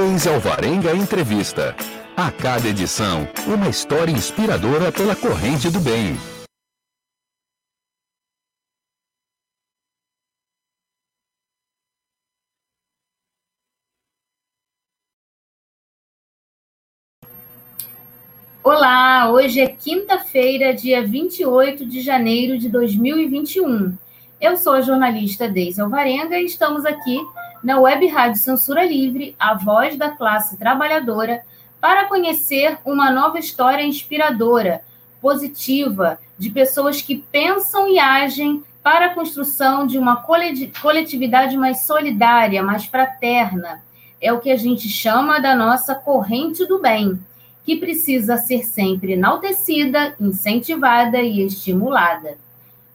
Deise Alvarenga Entrevista. A cada edição, uma história inspiradora pela corrente do bem. Olá, hoje é quinta-feira, dia 28 de janeiro de 2021. Eu sou a jornalista Deise Alvarenga e estamos aqui na Web Rádio Censura Livre, a voz da classe trabalhadora, para conhecer uma nova história inspiradora, positiva, de pessoas que pensam e agem para a construção de uma coletividade mais solidária, mais fraterna. É o que a gente chama da nossa corrente do bem, que precisa ser sempre enaltecida, incentivada e estimulada.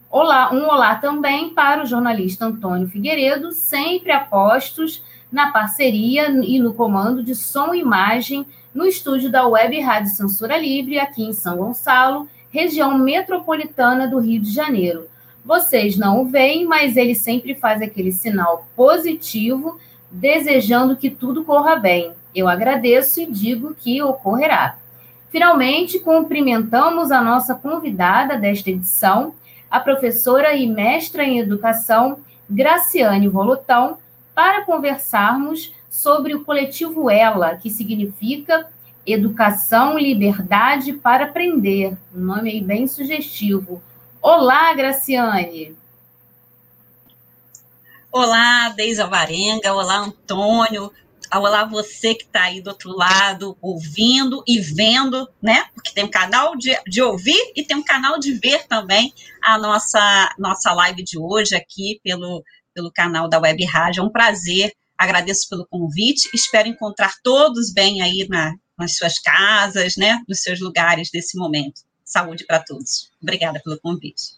Olá, um olá também para o jornalista Antônio Figueiredo, sempre apostos na parceria e no comando de som e imagem no estúdio da Web Rádio Censura Livre, aqui em São Gonçalo, região metropolitana do Rio de Janeiro. Vocês não o veem, mas ele sempre faz aquele sinal positivo, desejando que tudo corra bem. Eu agradeço e digo que ocorrerá. Finalmente, cumprimentamos a nossa convidada desta edição, a professora e mestra em educação Graciane Volutão para conversarmos sobre o coletivo ELA, que significa Educação, Liberdade para Aprender. Um nome aí bem sugestivo. Olá, Graciane! Olá, Deise Alvarenga, olá, Antônio, Olá, você que está aí do outro lado, ouvindo e vendo, né? Porque tem um canal de, de ouvir e tem um canal de ver também a nossa, nossa live de hoje aqui pelo, pelo canal da Web Rádio. É um prazer, agradeço pelo convite, espero encontrar todos bem aí na, nas suas casas, né? Nos seus lugares desse momento. Saúde para todos. Obrigada pelo convite.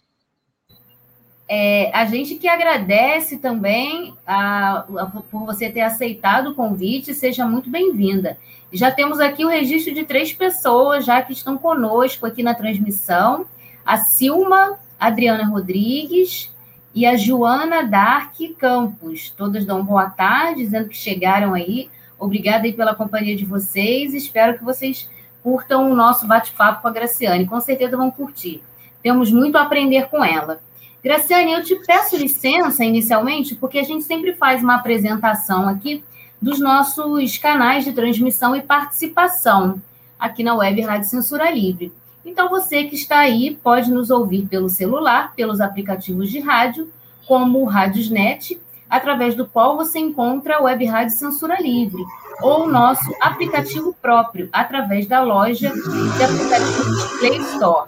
É, a gente que agradece também a, a, por você ter aceitado o convite, seja muito bem-vinda. Já temos aqui o registro de três pessoas já que estão conosco aqui na transmissão: a Silma Adriana Rodrigues e a Joana Dark Campos. Todas dão boa tarde, dizendo que chegaram aí. Obrigada aí pela companhia de vocês. Espero que vocês curtam o nosso bate-papo com a Graciane. Com certeza vão curtir. Temos muito a aprender com ela. Graciane, eu te peço licença inicialmente, porque a gente sempre faz uma apresentação aqui dos nossos canais de transmissão e participação aqui na Web Rádio Censura Livre. Então, você que está aí pode nos ouvir pelo celular, pelos aplicativos de rádio, como o Radiosnet, através do qual você encontra a Web Rádio Censura Livre, ou o nosso aplicativo próprio, através da loja de aplicativos Play Store.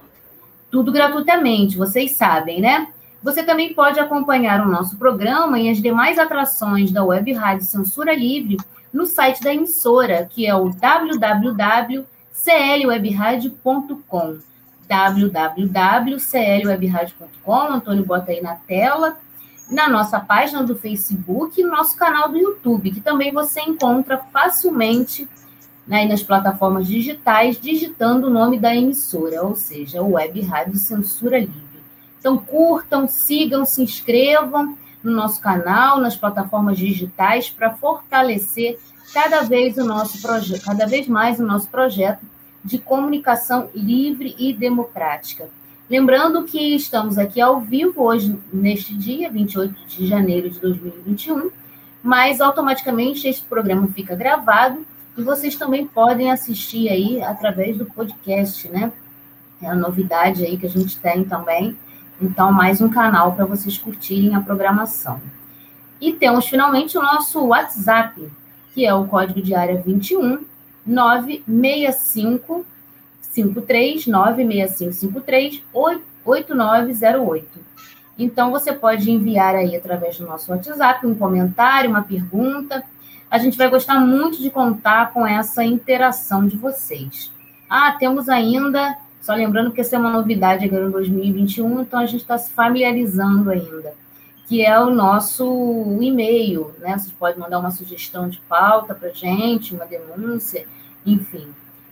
Tudo gratuitamente, vocês sabem, né? Você também pode acompanhar o nosso programa e as demais atrações da Web Rádio Censura Livre no site da emissora, que é o www.clwebradio.com www.clwebradio.com Antônio bota aí na tela, na nossa página do Facebook e no nosso canal do YouTube, que também você encontra facilmente né, nas plataformas digitais, digitando o nome da emissora, ou seja, Web Rádio Censura Livre. Então, curtam, sigam, se inscrevam no nosso canal, nas plataformas digitais, para fortalecer cada vez o nosso projeto, cada vez mais o nosso projeto de comunicação livre e democrática. Lembrando que estamos aqui ao vivo hoje, neste dia, 28 de janeiro de 2021, mas automaticamente este programa fica gravado e vocês também podem assistir aí através do podcast, né? É a novidade aí que a gente tem também então, mais um canal para vocês curtirem a programação. E temos finalmente o nosso WhatsApp, que é o código de área 21 965 53 96553 8908. Então você pode enviar aí através do nosso WhatsApp um comentário, uma pergunta. A gente vai gostar muito de contar com essa interação de vocês. Ah, temos ainda só lembrando que essa é uma novidade agora em 2021, então a gente está se familiarizando ainda, que é o nosso e-mail, né? Vocês podem mandar uma sugestão de pauta para gente, uma denúncia, enfim.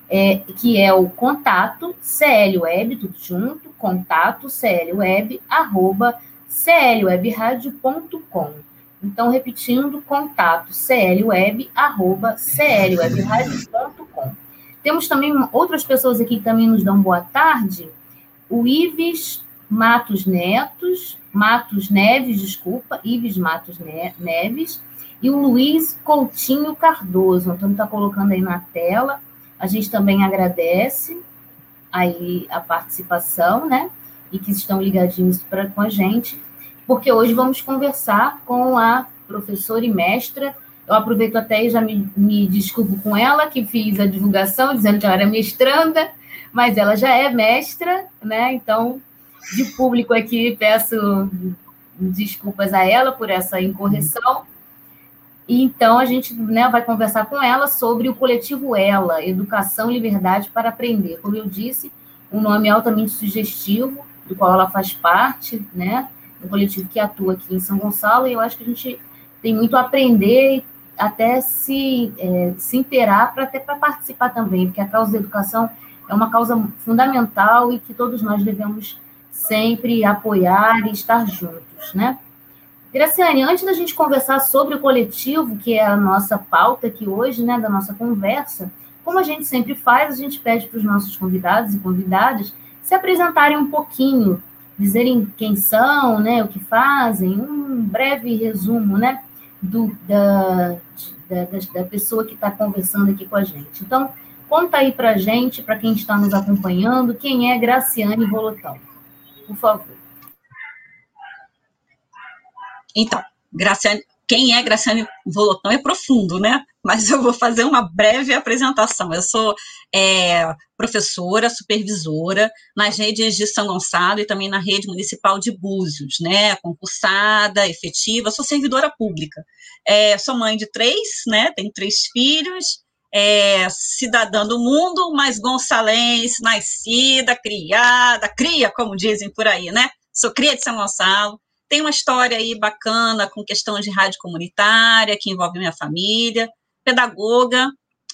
É, que é o contato clweb, tudo junto, contato clweb, arroba clwebradio.com. Então, repetindo, contato clweb.clwebradio.com. Temos também outras pessoas aqui que também nos dão boa tarde. O Ives Matos Netos, Matos Neves, desculpa, Ives Matos Neves, e o Luiz Coutinho Cardoso. O Antônio está colocando aí na tela. A gente também agradece aí a participação, né? E que estão ligadinhos pra, com a gente, porque hoje vamos conversar com a professora e mestra. Eu aproveito até e já me, me desculpo com ela, que fiz a divulgação, dizendo que ela era mestranda, mas ela já é mestra, né? Então, de público aqui, peço desculpas a ela por essa incorreção. E então a gente né, vai conversar com ela sobre o coletivo Ela, Educação e Liberdade para Aprender. Como eu disse, um nome altamente sugestivo, do qual ela faz parte, né? Um coletivo que atua aqui em São Gonçalo, e eu acho que a gente tem muito a aprender, até se, é, se inteirar, para até para participar também, porque a causa da educação é uma causa fundamental e que todos nós devemos sempre apoiar e estar juntos, né? Graciane, antes da gente conversar sobre o coletivo, que é a nossa pauta aqui hoje, né, da nossa conversa, como a gente sempre faz, a gente pede para os nossos convidados e convidadas se apresentarem um pouquinho, dizerem quem são, né, o que fazem, um breve resumo, né, do, da, da, da pessoa que está conversando aqui com a gente. Então, conta aí para a gente, para quem está nos acompanhando, quem é Graciane Volotão por favor. Então, Graciane, quem é Graciane Volotão é profundo, né? Mas eu vou fazer uma breve apresentação. Eu sou é, professora, supervisora nas redes de São Gonçalo e também na rede municipal de Búzios, né? Concursada, efetiva, sou servidora pública. É, sou mãe de três, né? Tenho três filhos é, cidadã do mundo, mas gonçalense, nascida, criada, cria, como dizem por aí, né? Sou cria de São Gonçalo. Tem uma história aí bacana com questão de rádio comunitária, que envolve minha família, pedagoga,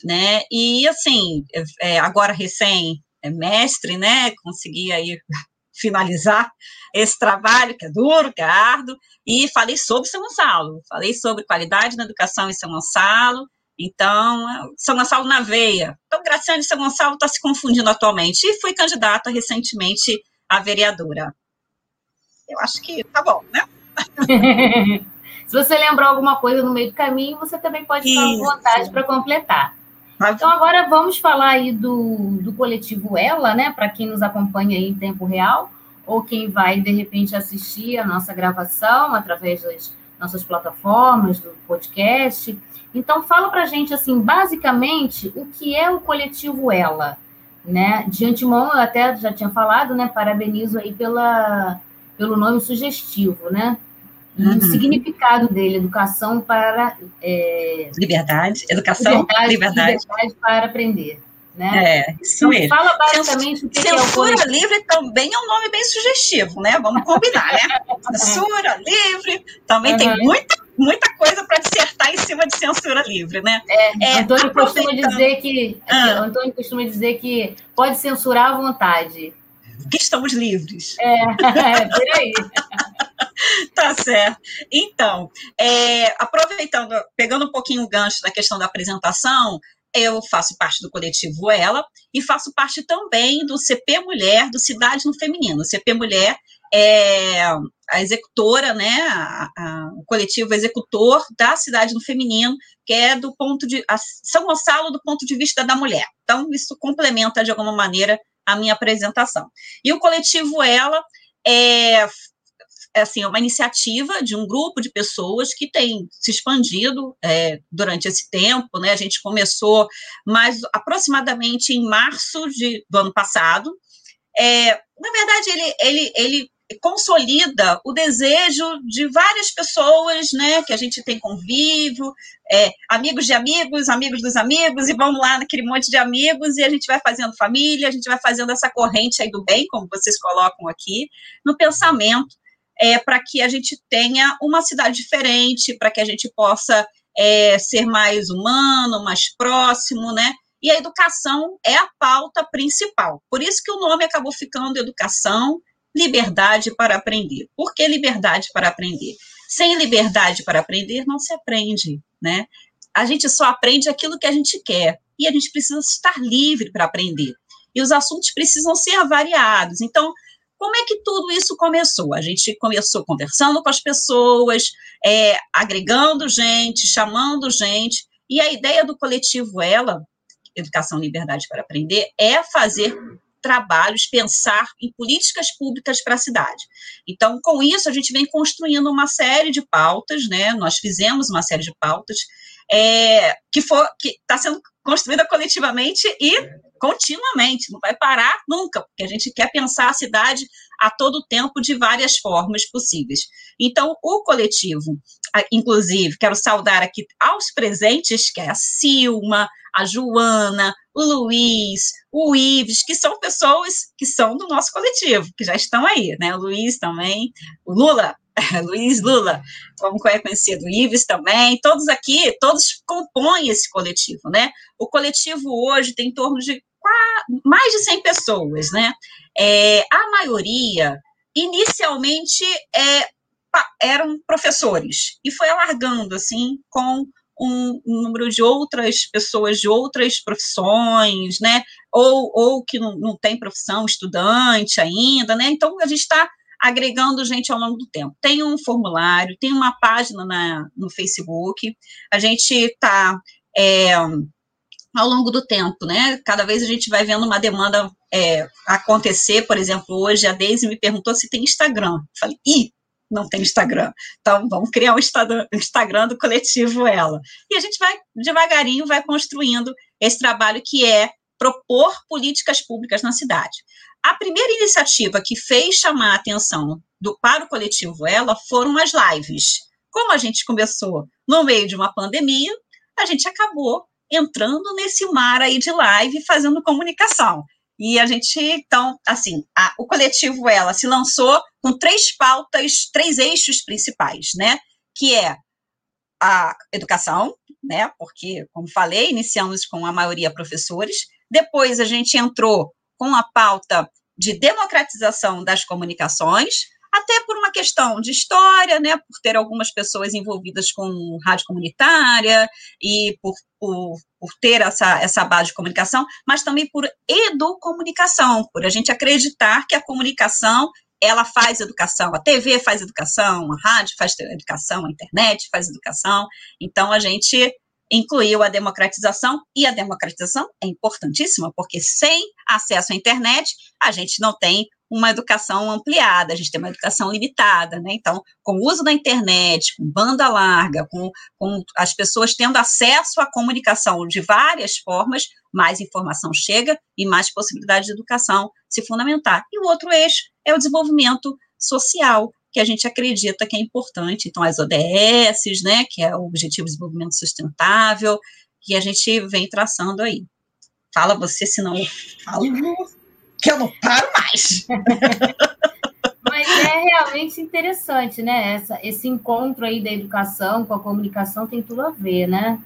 né? E, assim, é, agora recém é mestre, né? Consegui aí finalizar esse trabalho, que é duro, que é árduo, e falei sobre São Gonçalo, falei sobre qualidade na educação em São Gonçalo, então, São Gonçalo na veia. Então, Graciane São Gonçalo está se confundindo atualmente e fui candidata recentemente a vereadora. Eu acho que tá bom, né? se você lembrar alguma coisa no meio do caminho, você também pode ficar à vontade para completar. Então, agora vamos falar aí do, do coletivo Ela, né? Para quem nos acompanha aí em tempo real, ou quem vai, de repente, assistir a nossa gravação através das nossas plataformas, do podcast. Então, fala para a gente, assim, basicamente, o que é o coletivo Ela, né? De antemão, eu até já tinha falado, né? Parabenizo aí pela, pelo nome sugestivo, né? Uhum. o significado dele, educação para... É... Liberdade, educação, liberdade, liberdade. liberdade para aprender. Né? É, isso então, mesmo. Fala basicamente o que Censura é o livre também é um nome bem sugestivo, né? Vamos combinar, né? Censura livre também uhum. tem muita muita coisa para dissertar em cima de censura livre, né? É, é Antônio costuma dizer que ah. Antônio costuma dizer que pode censurar à vontade. Que estamos livres. É, é por aí. tá certo. Então, é, aproveitando, pegando um pouquinho o gancho da questão da apresentação, eu faço parte do coletivo Ela e faço parte também do CP Mulher, do Cidade no Feminino. O CP Mulher é a executora, né, a, a, o coletivo executor da Cidade no Feminino, que é do ponto de São Gonçalo do ponto de vista da mulher. Então, isso complementa de alguma maneira a minha apresentação. E o coletivo Ela é é assim, uma iniciativa de um grupo de pessoas que tem se expandido é, durante esse tempo, né? A gente começou mais aproximadamente em março de, do ano passado. É, na verdade, ele, ele, ele consolida o desejo de várias pessoas, né, que a gente tem convívio, é, amigos de amigos, amigos dos amigos, e vamos lá naquele monte de amigos, e a gente vai fazendo família, a gente vai fazendo essa corrente aí do bem, como vocês colocam aqui, no pensamento é, para que a gente tenha uma cidade diferente, para que a gente possa é, ser mais humano, mais próximo, né? E a educação é a pauta principal. Por isso que o nome acabou ficando Educação, Liberdade para Aprender. Por que liberdade para aprender? sem liberdade para aprender, não se aprende, né? A gente só aprende aquilo que a gente quer e a gente precisa estar livre para aprender. E os assuntos precisam ser variados. Então, como é que tudo isso começou? A gente começou conversando com as pessoas, é, agregando gente, chamando gente, e a ideia do coletivo Ela, Educação Liberdade para Aprender, é fazer trabalhos, pensar em políticas públicas para a cidade. Então, com isso, a gente vem construindo uma série de pautas, né? Nós fizemos uma série de pautas é, que está sendo construída coletivamente e continuamente, não vai parar nunca, porque a gente quer pensar a cidade a todo tempo de várias formas possíveis. Então, o coletivo, inclusive, quero saudar aqui aos presentes, que é a Silma, a Joana, o Luiz, o Ives, que são pessoas que são do nosso coletivo, que já estão aí, né? O Luiz também, o Lula, Luiz Lula, como é conhecido, Ives também, todos aqui, todos compõem esse coletivo, né? O coletivo hoje tem em torno de mais de 100 pessoas, né? É, a maioria, inicialmente, é, eram professores, e foi alargando, assim, com um, um, número de outras pessoas de outras profissões, né? Ou, ou que não, não tem profissão, estudante ainda, né? Então, a gente está agregando gente ao longo do tempo. Tem um formulário, tem uma página na, no Facebook, a gente está. É, ao longo do tempo, né? Cada vez a gente vai vendo uma demanda é, acontecer, por exemplo, hoje a Deise me perguntou se tem Instagram. Eu falei, ih, não tem Instagram. Então, vamos criar um Instagram do coletivo Ela. E a gente vai, devagarinho, vai construindo esse trabalho que é propor políticas públicas na cidade. A primeira iniciativa que fez chamar a atenção do, para o coletivo Ela foram as lives. Como a gente começou no meio de uma pandemia, a gente acabou entrando nesse mar aí de live fazendo comunicação. E a gente, então, assim, a, o coletivo ela se lançou com três pautas, três eixos principais, né? Que é a educação, né? Porque, como falei, iniciamos com a maioria professores. Depois a gente entrou com a pauta de democratização das comunicações, até por uma questão de história, né, por ter algumas pessoas envolvidas com rádio comunitária e por, por, por, ter essa, essa base de comunicação, mas também por educomunicação, por a gente acreditar que a comunicação ela faz educação, a TV faz educação, a rádio faz educação, a internet faz educação, então a gente incluiu a democratização, e a democratização é importantíssima, porque sem acesso à internet, a gente não tem uma educação ampliada, a gente tem uma educação limitada, né? Então, com o uso da internet, com banda larga, com, com as pessoas tendo acesso à comunicação de várias formas, mais informação chega e mais possibilidade de educação se fundamentar. E o outro eixo é o desenvolvimento social, que a gente acredita que é importante. Então, as ODS, né, que é o Objetivo de Desenvolvimento Sustentável, que a gente vem traçando aí. Fala você, senão eu falo que eu não paro mais. Mas é realmente interessante, né? Essa, esse encontro aí da educação com a comunicação tem tudo a ver, né?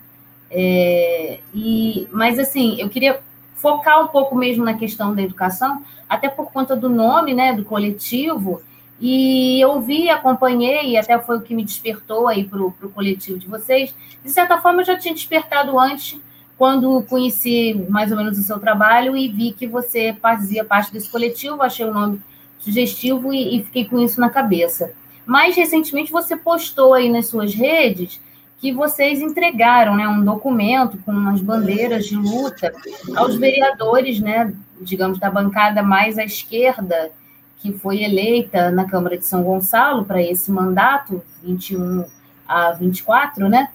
É, e, mas assim, eu queria focar um pouco mesmo na questão da educação, até por conta do nome, né, do coletivo. E eu vi, acompanhei, e até foi o que me despertou aí para o coletivo de vocês. De certa forma, eu já tinha despertado antes, quando conheci mais ou menos o seu trabalho e vi que você fazia parte desse coletivo, achei o nome sugestivo e, e fiquei com isso na cabeça. Mais recentemente você postou aí nas suas redes que vocês entregaram né, um documento com umas bandeiras de luta aos vereadores, né, digamos, da bancada mais à esquerda, que foi eleita na Câmara de São Gonçalo para esse mandato, 21 a 24, né?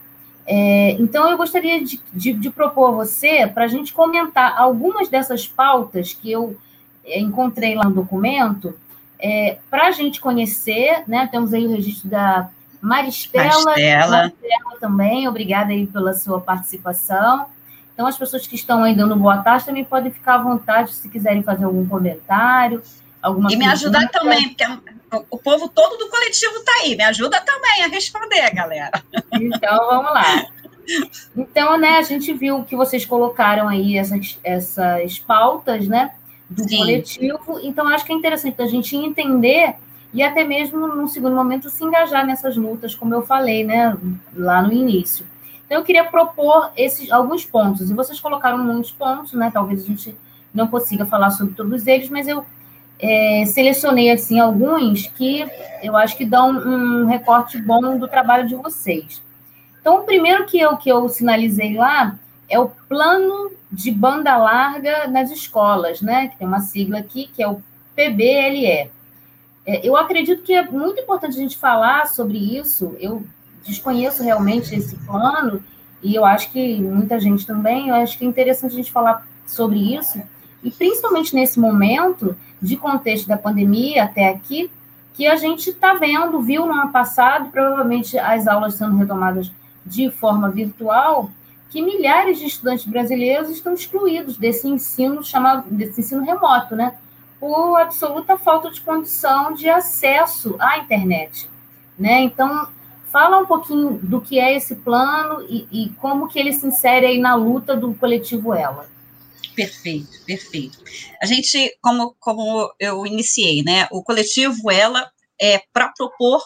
É, então, eu gostaria de, de, de propor a você para a gente comentar algumas dessas pautas que eu é, encontrei lá no documento, é, para a gente conhecer, né? Temos aí o registro da Maristela, Maristela. Maristela também, obrigada aí pela sua participação. Então, as pessoas que estão aí dando boa tarde também podem ficar à vontade se quiserem fazer algum comentário, alguma E me ajudar também, porque o povo todo do coletivo está aí. Me ajuda também a responder, galera. Então, vamos lá. Então, né, a gente viu que vocês colocaram aí essas, essas pautas, né, do Sim. coletivo. Então, acho que é interessante a gente entender e até mesmo, num segundo momento, se engajar nessas lutas, como eu falei, né, lá no início. Então, eu queria propor esses alguns pontos, e vocês colocaram muitos pontos, né, talvez a gente não consiga falar sobre todos eles, mas eu é, selecionei, assim, alguns que eu acho que dão um recorte bom do trabalho de vocês. Então, o primeiro que eu, que eu sinalizei lá é o plano de banda larga nas escolas, né, que tem uma sigla aqui, que é o PBLE. É, eu acredito que é muito importante a gente falar sobre isso. Eu desconheço realmente esse plano e eu acho que muita gente também. Eu acho que é interessante a gente falar sobre isso e principalmente nesse momento de contexto da pandemia até aqui, que a gente está vendo, viu no ano passado, provavelmente as aulas sendo retomadas de forma virtual, que milhares de estudantes brasileiros estão excluídos desse ensino chamado desse ensino remoto, né? por absoluta falta de condição de acesso à internet. Né? Então, fala um pouquinho do que é esse plano e, e como que ele se insere aí na luta do coletivo Ela. Perfeito, perfeito. A gente, como, como eu iniciei, né? O coletivo Ela é para propor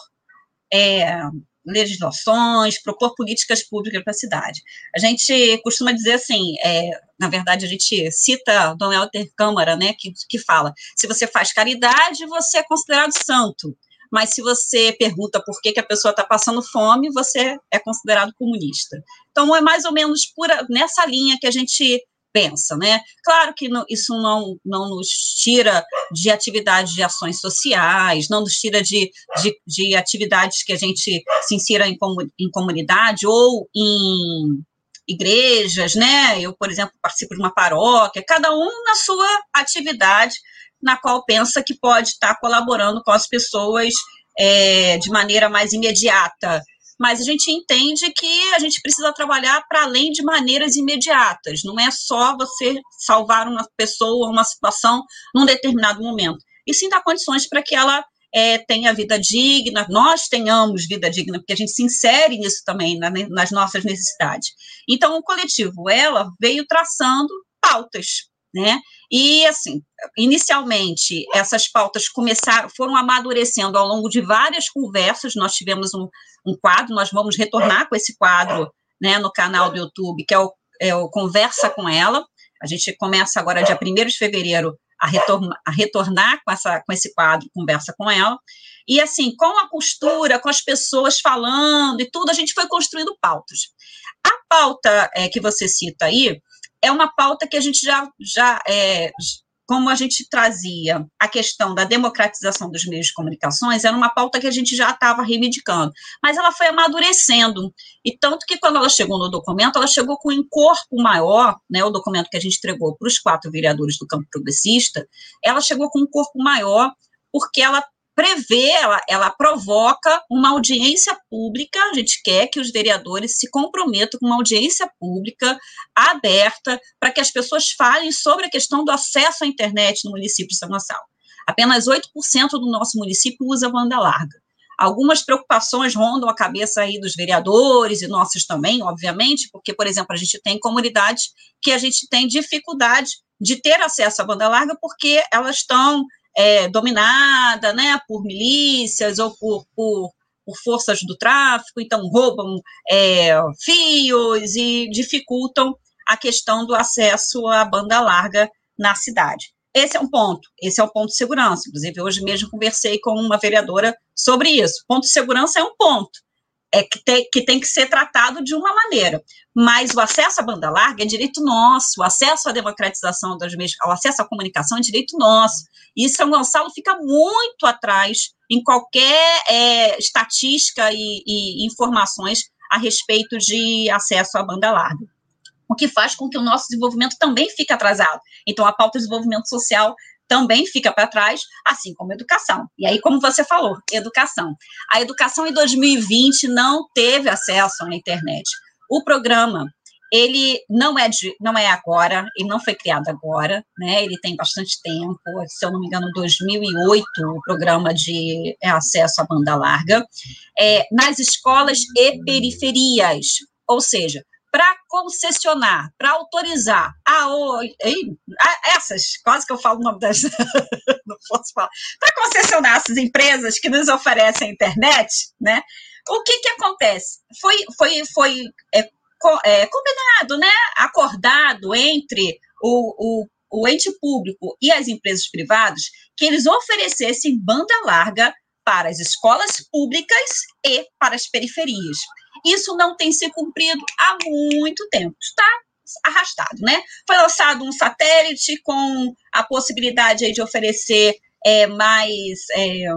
é, legislações, propor políticas públicas para a cidade. A gente costuma dizer assim, é, na verdade, a gente cita Dom Helder Câmara, né, que, que fala, se você faz caridade, você é considerado santo, mas se você pergunta por que, que a pessoa está passando fome, você é considerado comunista. Então, é mais ou menos por, nessa linha que a gente pensa, né? Claro que isso não, não nos tira de atividades de ações sociais, não nos tira de, de, de atividades que a gente se insira em, comu, em comunidade ou em igrejas, né? Eu, por exemplo, participo de uma paróquia, cada um na sua atividade, na qual pensa que pode estar colaborando com as pessoas é, de maneira mais imediata mas a gente entende que a gente precisa trabalhar para além de maneiras imediatas, não é só você salvar uma pessoa, uma situação num determinado momento, e sim dar condições para que ela é, tenha vida digna, nós tenhamos vida digna, porque a gente se insere nisso também, na, nas nossas necessidades. Então, o coletivo, ela veio traçando pautas, né? E assim, inicialmente essas pautas começaram, foram amadurecendo ao longo de várias conversas. Nós tivemos um, um quadro, nós vamos retornar com esse quadro, né, no canal do YouTube, que é o, é o Conversa com ela. A gente começa agora dia 1 de fevereiro a, a retornar com, essa, com esse quadro, Conversa com ela. E assim, com a costura, com as pessoas falando e tudo, a gente foi construindo pautas. A pauta é, que você cita aí, é uma pauta que a gente já, já é, como a gente trazia a questão da democratização dos meios de comunicações, era uma pauta que a gente já estava reivindicando, mas ela foi amadurecendo, e tanto que quando ela chegou no documento, ela chegou com um corpo maior, né, o documento que a gente entregou para os quatro vereadores do campo progressista, ela chegou com um corpo maior, porque ela prevê, ela, ela provoca uma audiência pública. A gente quer que os vereadores se comprometam com uma audiência pública aberta para que as pessoas falem sobre a questão do acesso à internet no município de São Gonçalo. Apenas 8% do nosso município usa banda larga. Algumas preocupações rondam a cabeça aí dos vereadores e nossos também, obviamente, porque, por exemplo, a gente tem comunidades que a gente tem dificuldade de ter acesso à banda larga porque elas estão é, dominada né, por milícias ou por, por, por, forças do tráfico, então roubam é, fios e dificultam a questão do acesso à banda larga na cidade. Esse é um ponto, esse é o ponto de segurança. Inclusive, hoje mesmo conversei com uma vereadora sobre isso. Ponto de segurança é um ponto, é que tem, que tem que ser tratado de uma maneira. Mas o acesso à banda larga é direito nosso, o acesso à democratização das meios, o acesso à comunicação é direito nosso. E São Gonçalo fica muito atrás em qualquer é, estatística e, e informações a respeito de acesso à banda larga o que faz com que o nosso desenvolvimento também fique atrasado. Então, a pauta de desenvolvimento social também fica para trás, assim como educação. E aí, como você falou, educação. A educação em 2020 não teve acesso à internet. O programa ele não é de, não é agora, ele não foi criado agora, né? Ele tem bastante tempo, se eu não me engano, 2008, o programa de é, acesso à banda larga, é, nas escolas e periferias, ou seja, para concessionar, para autorizar a, a, essas, quase que eu falo o nome das, não posso falar, para concessionar essas empresas que nos oferecem a internet, né? O que que acontece? Foi, foi, foi é, é, combinado, né? Acordado entre o, o, o ente público e as empresas privadas que eles oferecessem banda larga para as escolas públicas e para as periferias. Isso não tem se cumprido há muito tempo. Está arrastado, né? Foi lançado um satélite com a possibilidade de oferecer é, mais é,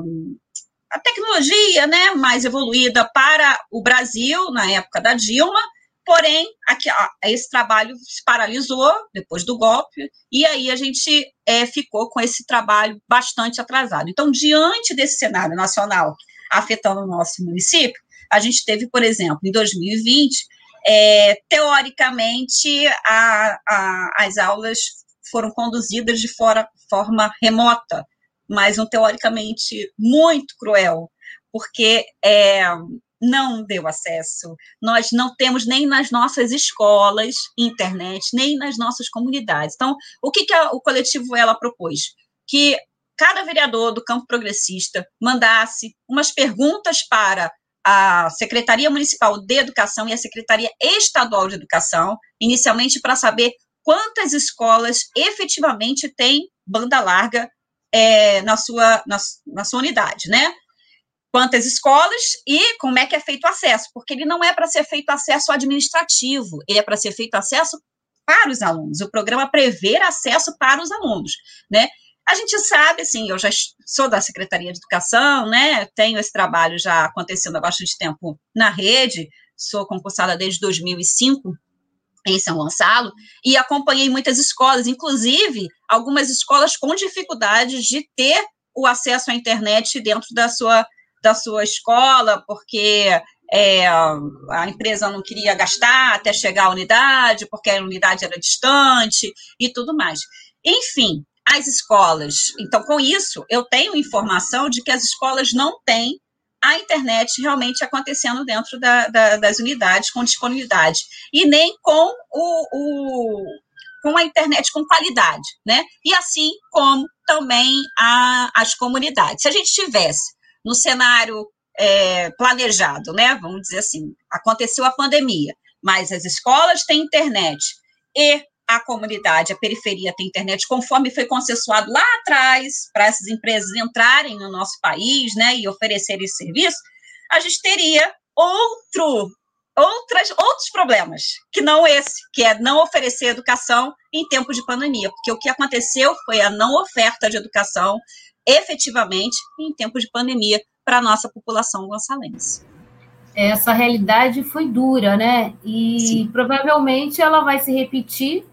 a tecnologia, né, mais evoluída para o Brasil na época da Dilma. Porém, aqui, ó, esse trabalho se paralisou depois do golpe, e aí a gente é, ficou com esse trabalho bastante atrasado. Então, diante desse cenário nacional afetando o nosso município, a gente teve, por exemplo, em 2020, é, teoricamente, a, a, as aulas foram conduzidas de fora, forma remota, mas um teoricamente muito cruel, porque é, não deu acesso. Nós não temos nem nas nossas escolas internet, nem nas nossas comunidades. Então, o que, que a, o coletivo ela propôs? Que cada vereador do campo progressista mandasse umas perguntas para a Secretaria Municipal de Educação e a Secretaria Estadual de Educação, inicialmente para saber quantas escolas efetivamente têm banda larga é, na, sua, na, na sua unidade, né? Quantas escolas e como é que é feito o acesso, porque ele não é para ser feito acesso administrativo, ele é para ser feito acesso para os alunos. O programa prevê acesso para os alunos, né? A gente sabe, assim, eu já sou da Secretaria de Educação, né? Tenho esse trabalho já acontecendo há bastante tempo na rede, sou concursada desde 2005 em São Gonçalo e acompanhei muitas escolas, inclusive algumas escolas com dificuldades de ter o acesso à internet dentro da sua, da sua escola, porque é, a empresa não queria gastar até chegar à unidade, porque a unidade era distante e tudo mais. Enfim, as escolas. Então, com isso, eu tenho informação de que as escolas não têm a internet realmente acontecendo dentro da, da, das unidades com disponibilidade e nem com o, o, com a internet com qualidade, né? E assim como também a, as comunidades. Se a gente tivesse no cenário é, planejado, né? Vamos dizer assim, aconteceu a pandemia, mas as escolas têm internet e a comunidade, a periferia tem internet, conforme foi consensuado lá atrás, para essas empresas entrarem no nosso país, né, e oferecerem esse serviço, a gente teria outro, outras, outros problemas, que não esse, que é não oferecer educação em tempo de pandemia, porque o que aconteceu foi a não oferta de educação efetivamente em tempo de pandemia para a nossa população gonçalense essa realidade foi dura, né? E Sim. provavelmente ela vai se repetir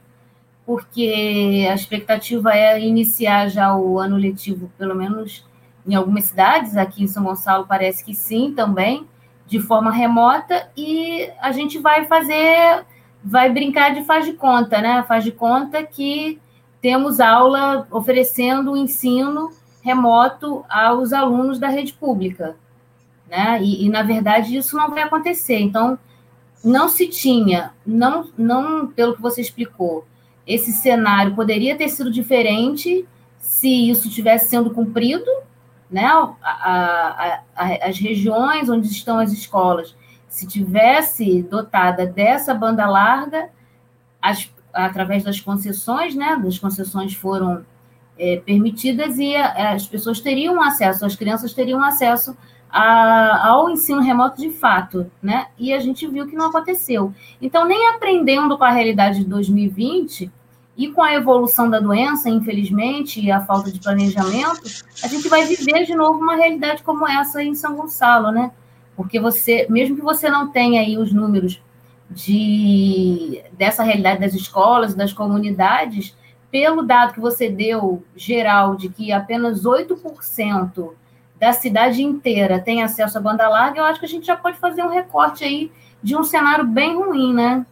porque a expectativa é iniciar já o ano letivo, pelo menos em algumas cidades, aqui em São Gonçalo parece que sim também, de forma remota, e a gente vai fazer, vai brincar de faz de conta, né? Faz de conta que temos aula oferecendo o ensino remoto aos alunos da rede pública, né? E, e na verdade isso não vai acontecer. Então, não se tinha, não, não pelo que você explicou, esse cenário poderia ter sido diferente se isso estivesse sendo cumprido, né? A, a, a, as regiões onde estão as escolas, se tivesse dotada dessa banda larga, as, através das concessões, né? Das concessões foram é, permitidas e as pessoas teriam acesso, as crianças teriam acesso a, ao ensino remoto de fato, né? E a gente viu que não aconteceu. Então, nem aprendendo com a realidade de 2020 e com a evolução da doença, infelizmente, e a falta de planejamento, a gente vai viver de novo uma realidade como essa em São Gonçalo, né? Porque você, mesmo que você não tenha aí os números de dessa realidade das escolas, das comunidades, pelo dado que você deu geral de que apenas 8% da cidade inteira tem acesso à banda larga, eu acho que a gente já pode fazer um recorte aí de um cenário bem ruim, né?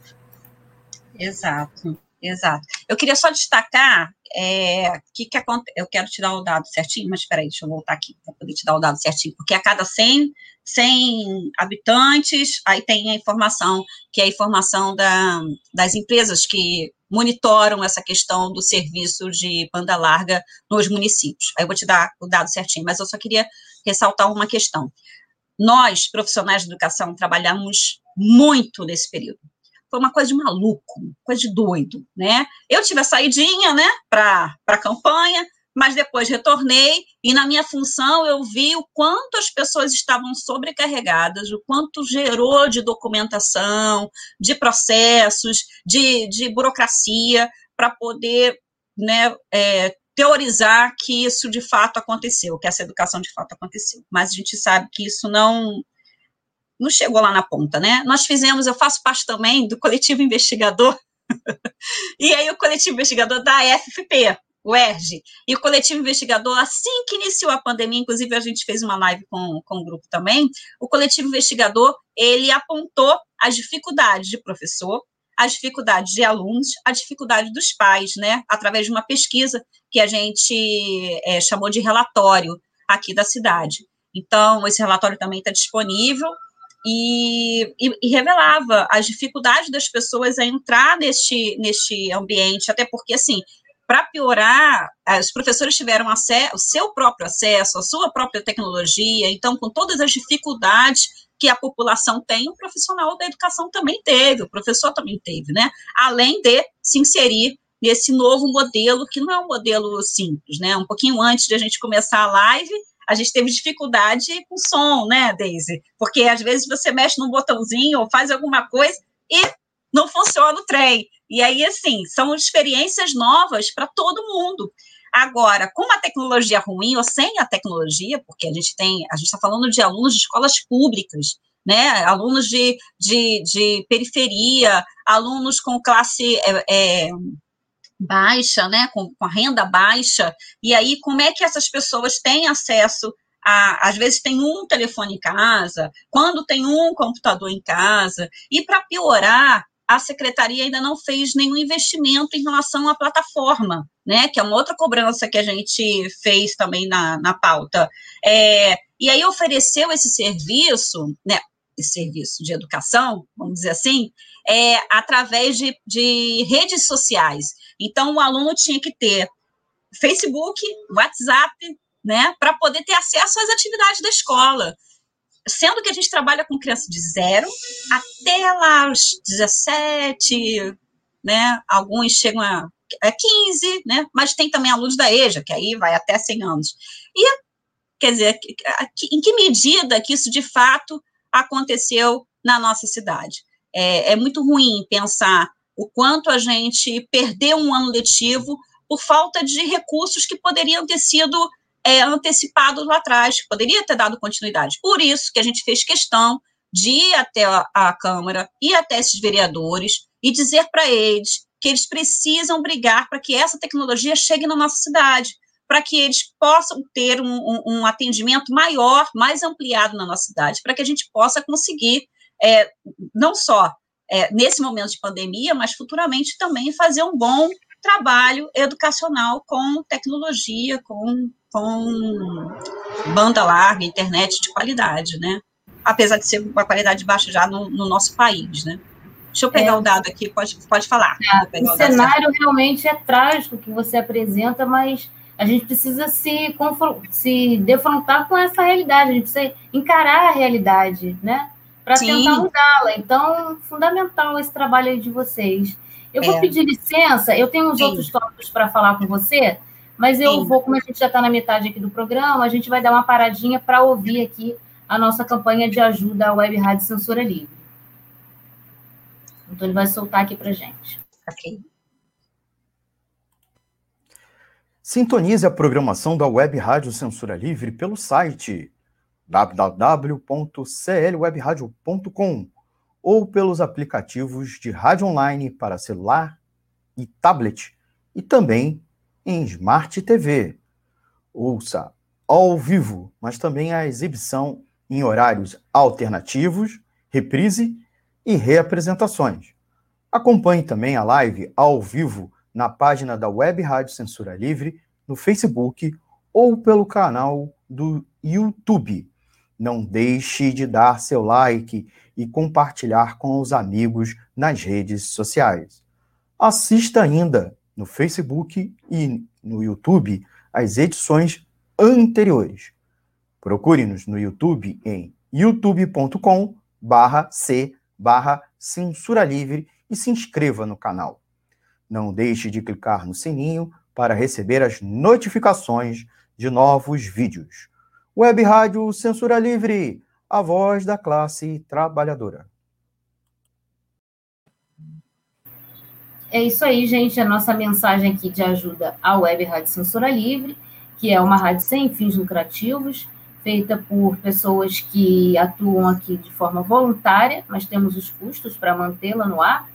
Exato, exato. Eu queria só destacar é, que que eu quero te dar o dado certinho, mas espera aí, deixa eu voltar aqui para poder te dar o dado certinho, porque a cada 100, 100 habitantes, aí tem a informação, que é a informação da, das empresas que monitoram essa questão do serviço de banda larga nos municípios. Aí eu vou te dar o dado certinho, mas eu só queria ressaltar uma questão. Nós, profissionais de educação, trabalhamos muito nesse período foi uma coisa de maluco, coisa de doido, né? Eu tive a saidinha, né, para a campanha, mas depois retornei e na minha função eu vi o quanto as pessoas estavam sobrecarregadas, o quanto gerou de documentação, de processos, de, de burocracia para poder né, é, teorizar que isso de fato aconteceu, que essa educação de fato aconteceu. Mas a gente sabe que isso não não chegou lá na ponta, né? Nós fizemos, eu faço parte também do coletivo investigador, e aí o coletivo investigador da FFP, o ERG, e o coletivo investigador, assim que iniciou a pandemia, inclusive a gente fez uma live com, com o grupo também, o coletivo investigador, ele apontou as dificuldades de professor, as dificuldades de alunos, a dificuldade dos pais, né, através de uma pesquisa que a gente é, chamou de relatório aqui da cidade. Então, esse relatório também está disponível, e, e, e, revelava as dificuldades das pessoas a entrar neste, neste ambiente, até porque, assim, para piorar, os professores tiveram o seu próprio acesso, a sua própria tecnologia, então, com todas as dificuldades que a população tem, o profissional da educação também teve, o professor também teve, né? Além de se inserir nesse novo modelo, que não é um modelo simples, né? Um pouquinho antes de a gente começar a live, a gente teve dificuldade com som, né, Daisy? Porque às vezes você mexe num botãozinho ou faz alguma coisa e não funciona o trem. E aí, assim, são experiências novas para todo mundo. Agora, com uma tecnologia ruim ou sem a tecnologia, porque a gente tem, a gente está falando de alunos de escolas públicas, né? Alunos de, de, de periferia, alunos com classe é, é, baixa, né, com, com a renda baixa, e aí como é que essas pessoas têm acesso a, às vezes tem um telefone em casa, quando tem um computador em casa, e para piorar, a secretaria ainda não fez nenhum investimento em relação à plataforma, né? Que é uma outra cobrança que a gente fez também na, na pauta. É, e aí ofereceu esse serviço, né? Esse serviço de educação, vamos dizer assim, é, através de, de redes sociais. Então, o aluno tinha que ter Facebook, WhatsApp, né, para poder ter acesso às atividades da escola. Sendo que a gente trabalha com criança de zero até lá os 17, né, alguns chegam a, a 15, né, mas tem também alunos da EJA, que aí vai até 100 anos. E, quer dizer, em que medida que isso de fato aconteceu na nossa cidade? É, é muito ruim pensar o quanto a gente perdeu um ano letivo por falta de recursos que poderiam ter sido é, antecipados lá atrás, que poderia ter dado continuidade. Por isso que a gente fez questão de ir até a, a Câmara, ir até esses vereadores e dizer para eles que eles precisam brigar para que essa tecnologia chegue na nossa cidade, para que eles possam ter um, um, um, atendimento maior, mais ampliado na nossa cidade, para que a gente possa conseguir é, não só é, nesse momento de pandemia, mas futuramente também fazer um bom trabalho educacional com tecnologia, com, com banda larga, internet de qualidade, né? Apesar de ser uma qualidade baixa já no, no nosso país, né? Deixa eu pegar é, o dado aqui, pode, pode falar. É, o, o cenário realmente é trágico que você apresenta, mas a gente precisa se, se defrontar com essa realidade, a gente precisa encarar a realidade, né? Para tentar mudá-la. Então, fundamental esse trabalho de vocês. Eu vou é. pedir licença, eu tenho uns Sim. outros tópicos para falar com você, mas eu Sim. vou, como a gente já está na metade aqui do programa, a gente vai dar uma paradinha para ouvir aqui a nossa campanha de ajuda à Web Rádio Censura Livre. Então, ele vai soltar aqui para gente. Ok. Sintonize a programação da Web Rádio Censura Livre pelo site www.clwebradio.com ou pelos aplicativos de rádio online para celular e tablet e também em Smart TV. Ouça ao vivo, mas também a exibição em horários alternativos, reprise e reapresentações. Acompanhe também a live ao vivo na página da Web Rádio Censura Livre, no Facebook ou pelo canal do YouTube. Não deixe de dar seu like e compartilhar com os amigos nas redes sociais. Assista ainda no Facebook e no YouTube as edições anteriores. Procure-nos no YouTube em youtube.com barra c barra censura livre e se inscreva no canal. Não deixe de clicar no sininho para receber as notificações de novos vídeos. Web Rádio Censura Livre, a voz da classe trabalhadora. É isso aí, gente. A nossa mensagem aqui de ajuda à Web Rádio Censura Livre, que é uma rádio sem fins lucrativos, feita por pessoas que atuam aqui de forma voluntária, mas temos os custos para mantê-la no ar.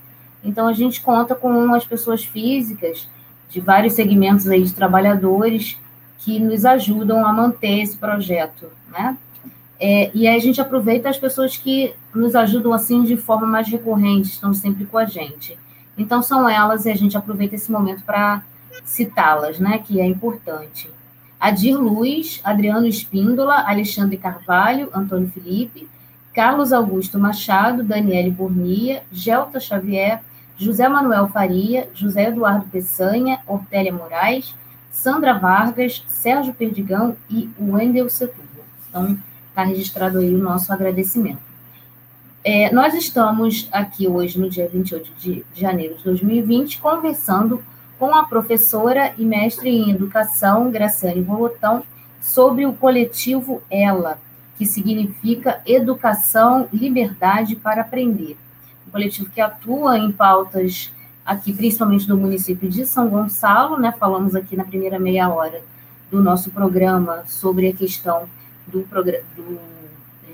Então, a gente conta com umas pessoas físicas de vários segmentos aí de trabalhadores que nos ajudam a manter esse projeto, né? É, e aí a gente aproveita as pessoas que nos ajudam assim de forma mais recorrente, estão sempre com a gente. Então são elas e a gente aproveita esse momento para citá-las, né? Que é importante. Adir Luz, Adriano Espíndola, Alexandre Carvalho, Antônio Felipe, Carlos Augusto Machado, Daniele Burnia, Gelta Xavier, José Manuel Faria, José Eduardo Peçanha, Ortélia Moraes, Sandra Vargas, Sérgio Perdigão e Wendel Setúbal. Então, está registrado aí o nosso agradecimento. É, nós estamos aqui hoje, no dia 28 de janeiro de 2020, conversando com a professora e mestre em educação, Graciane Volotão, sobre o coletivo ELA, que significa Educação, Liberdade para Aprender um coletivo que atua em pautas aqui, principalmente do município de São Gonçalo, né? Falamos aqui na primeira meia hora do nosso programa sobre a questão do, do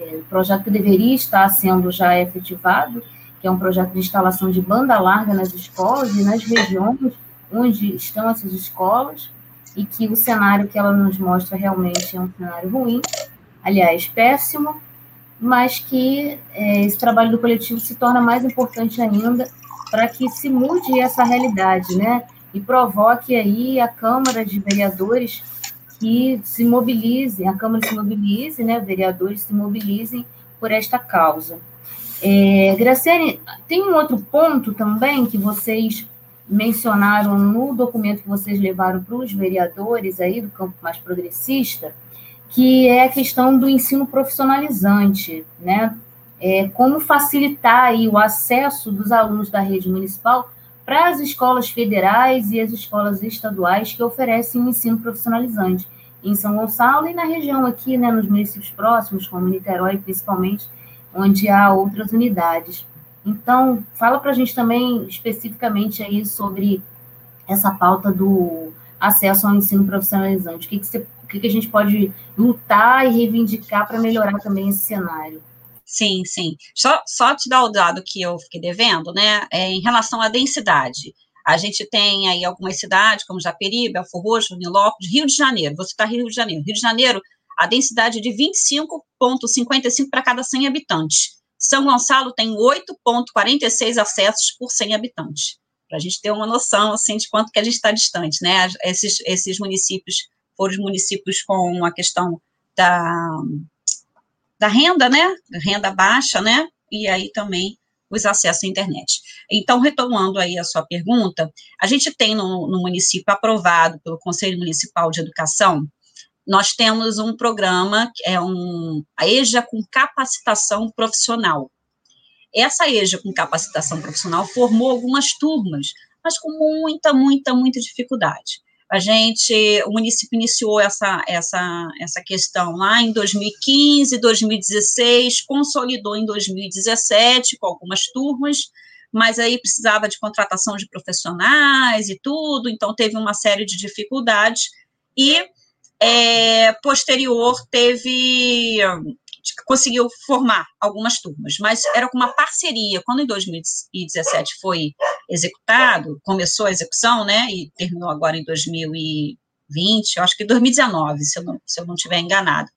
é, projeto que deveria estar sendo já efetivado, que é um projeto de instalação de banda larga nas escolas e nas regiões onde estão essas escolas, e que o cenário que ela nos mostra realmente é um cenário ruim, aliás, péssimo, mas que é, esse trabalho do coletivo se torna mais importante ainda para que se mude essa realidade, né? E provoque aí a Câmara de Vereadores que se mobilizem, a Câmara se mobilize, né? Vereadores se mobilizem por esta causa. É, Graciane, tem um outro ponto também que vocês mencionaram no documento que vocês levaram para os vereadores aí do campo mais progressista, que é a questão do ensino profissionalizante, né? É, como facilitar aí o acesso dos alunos da rede municipal para as escolas federais e as escolas estaduais que oferecem o ensino profissionalizante em São Gonçalo e na região aqui, né, nos municípios próximos, como Niterói, principalmente, onde há outras unidades. Então, fala para a gente também especificamente aí sobre essa pauta do acesso ao ensino profissionalizante. O que, que você o que, que a gente pode lutar e reivindicar para melhorar também esse cenário. Sim, sim. Só, só te dar o dado que eu fiquei devendo, né? É, em relação à densidade. A gente tem aí algumas cidades, como Japeri, Belfor Roxo, Nilópolis, Rio de Janeiro. Você está Rio de Janeiro. Rio de Janeiro, a densidade é de 25,55 para cada 100 habitantes. São Gonçalo tem 8,46 acessos por 100 habitantes. Para a gente ter uma noção, assim, de quanto que a gente está distante, né? Esses, esses municípios foram os municípios com a questão da, da renda, né? Renda baixa, né? E aí também os acessos à internet. Então, retomando aí a sua pergunta, a gente tem no, no município aprovado pelo Conselho Municipal de Educação, nós temos um programa, que é um, a EJA com capacitação profissional. Essa EJA com capacitação profissional formou algumas turmas, mas com muita, muita, muita dificuldade. A gente, o município iniciou essa, essa, essa questão lá em 2015, 2016, consolidou em 2017 com algumas turmas, mas aí precisava de contratação de profissionais e tudo, então teve uma série de dificuldades, e é, posterior teve conseguiu formar algumas turmas, mas era com uma parceria. Quando em 2017 foi executado, começou a execução, né, e terminou agora em 2020, eu acho que 2019, se eu não, se eu não estiver enganada,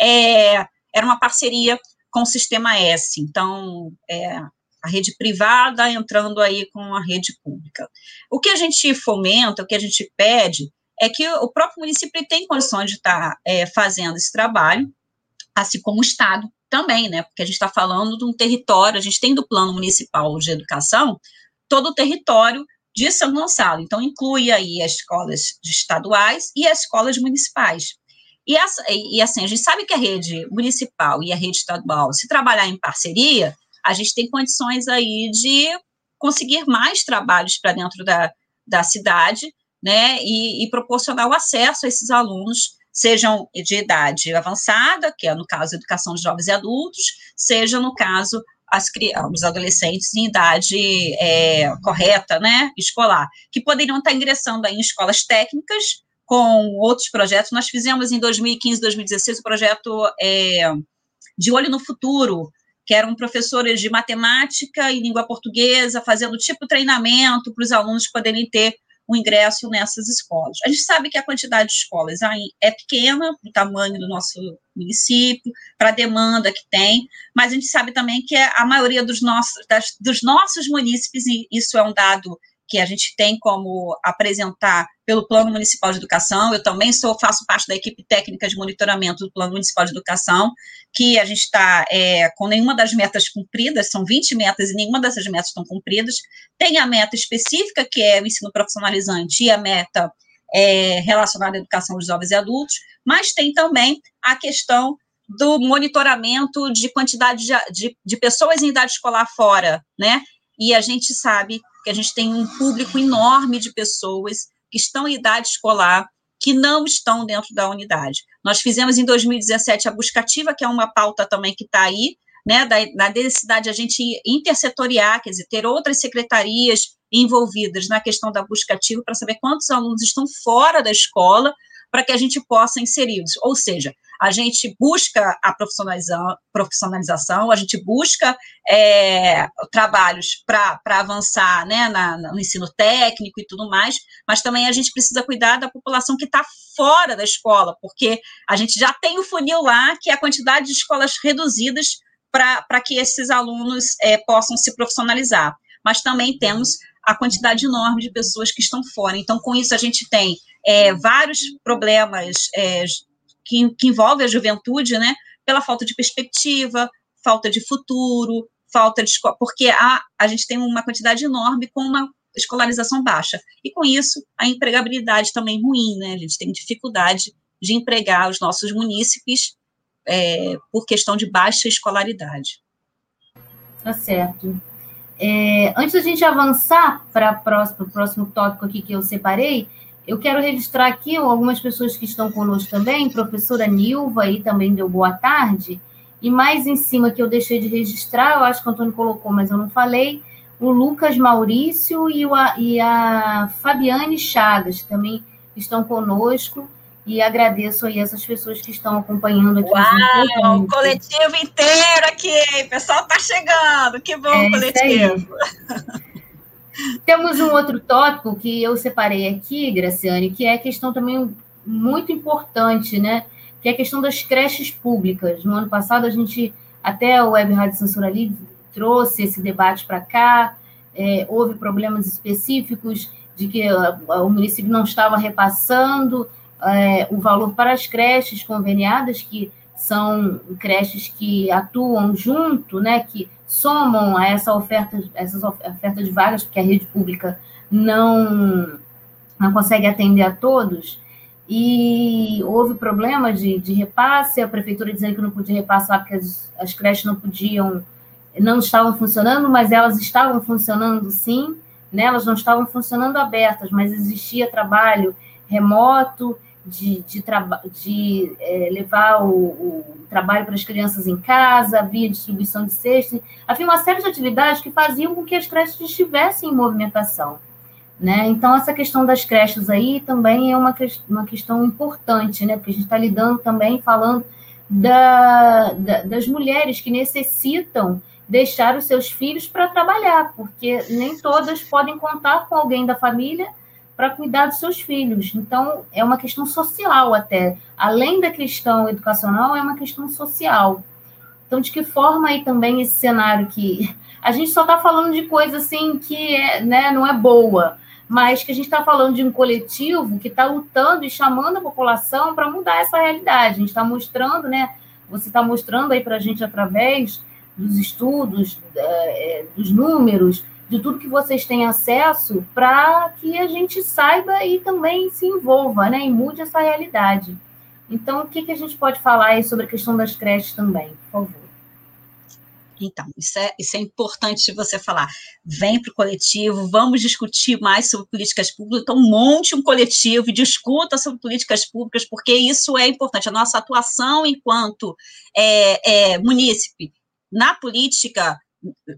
é, era uma parceria com o Sistema S. Então, é, a rede privada entrando aí com a rede pública. O que a gente fomenta, o que a gente pede, é que o próprio município tem condições de estar é, fazendo esse trabalho, assim como o Estado também, né? Porque a gente está falando de um território, a gente tem do Plano Municipal de Educação todo o território de São Gonçalo. Então, inclui aí as escolas estaduais e as escolas municipais. E, essa, e assim, a gente sabe que a rede municipal e a rede estadual, se trabalhar em parceria, a gente tem condições aí de conseguir mais trabalhos para dentro da, da cidade, né, e, e, proporcionar o acesso a esses alunos, sejam de idade avançada, que é no caso educação de jovens e adultos, seja no caso as, os adolescentes em idade é, correta, né, escolar, que poderiam estar ingressando em escolas técnicas com outros projetos. Nós fizemos em 2015, 2016 o projeto é, de Olho no Futuro, que eram professores de matemática e língua portuguesa, fazendo tipo treinamento para os alunos poderem ter o ingresso nessas escolas. A gente sabe que a quantidade de escolas é pequena, o tamanho do nosso município, para a demanda que tem, mas a gente sabe também que a maioria dos nossos, das, dos nossos munícipes, e isso é um dado que a gente tem como apresentar pelo Plano Municipal de Educação. Eu também sou, faço parte da equipe técnica de monitoramento do Plano Municipal de Educação, que a gente está é, com nenhuma das metas cumpridas, são 20 metas e nenhuma dessas metas estão cumpridas. Tem a meta específica, que é o ensino profissionalizante, e a meta é, relacionada à educação dos jovens e adultos, mas tem também a questão do monitoramento de quantidade de, de, de pessoas em idade escolar fora, né? E a gente sabe que a gente tem um público enorme de pessoas que estão em idade escolar que não estão dentro da unidade. Nós fizemos em 2017 a buscativa, que é uma pauta também que está aí, né, da, da necessidade de a gente intersetoriar, quer dizer, ter outras secretarias envolvidas na questão da buscativa para saber quantos alunos estão fora da escola para que a gente possa inseri-los. Ou seja, a gente busca a profissionalização, a gente busca é, trabalhos para avançar né, na, no ensino técnico e tudo mais, mas também a gente precisa cuidar da população que está fora da escola, porque a gente já tem o funil lá, que é a quantidade de escolas reduzidas para que esses alunos é, possam se profissionalizar. Mas também temos a quantidade enorme de pessoas que estão fora. Então, com isso, a gente tem é, vários problemas é, que, que envolve a juventude, né, pela falta de perspectiva, falta de futuro, falta de porque a, a gente tem uma quantidade enorme com uma escolarização baixa. E com isso, a empregabilidade também ruim, né? A gente tem dificuldade de empregar os nossos munícipes é, por questão de baixa escolaridade. Tá certo. É, antes da gente avançar para o próximo tópico aqui que eu separei, eu quero registrar aqui algumas pessoas que estão conosco também, professora Nilva aí também deu boa tarde, e mais em cima que eu deixei de registrar, eu acho que o Antônio colocou, mas eu não falei, o Lucas Maurício e, o, e a Fabiane Chagas também estão conosco, e agradeço aí essas pessoas que estão acompanhando aqui. Uau, o coletivo inteiro aqui, o pessoal tá chegando, que bom, é, coletivo. Temos um outro tópico que eu separei aqui, Graciane, que é a questão também muito importante, né? Que é a questão das creches públicas. No ano passado, a gente, até o Web Rádio Censura Livre, trouxe esse debate para cá. É, houve problemas específicos de que o município não estava repassando é, o valor para as creches conveniadas, que são creches que atuam junto, né, que somam a essa oferta, essas ofertas de vagas, porque a rede pública não, não consegue atender a todos, e houve problema de, de repasse, a prefeitura dizendo que não podia repassar porque as, as creches não podiam, não estavam funcionando, mas elas estavam funcionando sim, né? elas não estavam funcionando abertas, mas existia trabalho remoto, de, de, de é, levar o, o, trabalho para as crianças em casa, havia distribuição de cestas, havia uma série de atividades que faziam com que as creches estivessem em movimentação. Né? Então, essa questão das creches aí também é uma, uma questão importante, né? porque a gente está lidando também, falando da, da, das mulheres que necessitam deixar os seus filhos para trabalhar, porque nem todas podem contar com alguém da família para cuidar dos seus filhos. Então, é uma questão social até. Além da questão educacional, é uma questão social. Então, de que forma aí também esse cenário que a gente só está falando de coisa assim que é, né, não é boa, mas que a gente está falando de um coletivo que está lutando e chamando a população para mudar essa realidade. A gente está mostrando, né? Você está mostrando aí para a gente através dos estudos, é, dos números, de tudo que vocês têm acesso, para que a gente saiba e também se envolva, né? E mude essa realidade. Então, o que, que a gente pode falar aí sobre a questão das creches também, por favor? Então, isso é, isso é importante você falar. Vem para o coletivo, vamos discutir mais sobre políticas públicas. Então, monte um coletivo e discuta sobre políticas públicas, porque isso é importante. A nossa atuação enquanto é, é, munícipe na política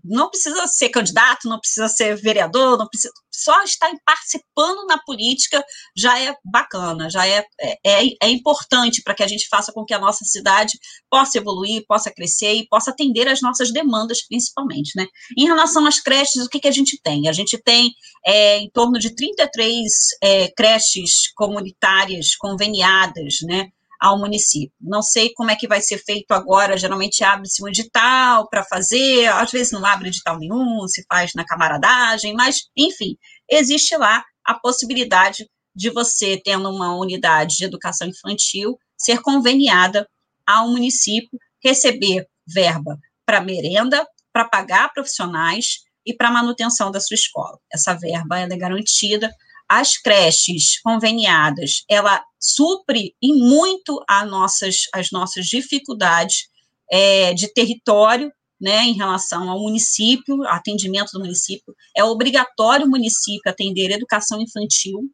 não precisa ser candidato, não precisa ser vereador, não precisa, só estar participando na política já é bacana, já é, é, é importante para que a gente faça com que a nossa cidade possa evoluir, possa crescer e possa atender às nossas demandas, principalmente, né? Em relação às creches, o que, que a gente tem? A gente tem é, em torno de 33 é, creches comunitárias conveniadas, né? Ao município. Não sei como é que vai ser feito agora, geralmente abre-se um edital para fazer, às vezes não abre edital nenhum, se faz na camaradagem, mas, enfim, existe lá a possibilidade de você, tendo uma unidade de educação infantil, ser conveniada ao município, receber verba para merenda, para pagar profissionais e para manutenção da sua escola. Essa verba é garantida as creches conveniadas, ela supre em muito as nossas, as nossas dificuldades é, de território, né, em relação ao município, atendimento do município, é obrigatório o município atender educação infantil,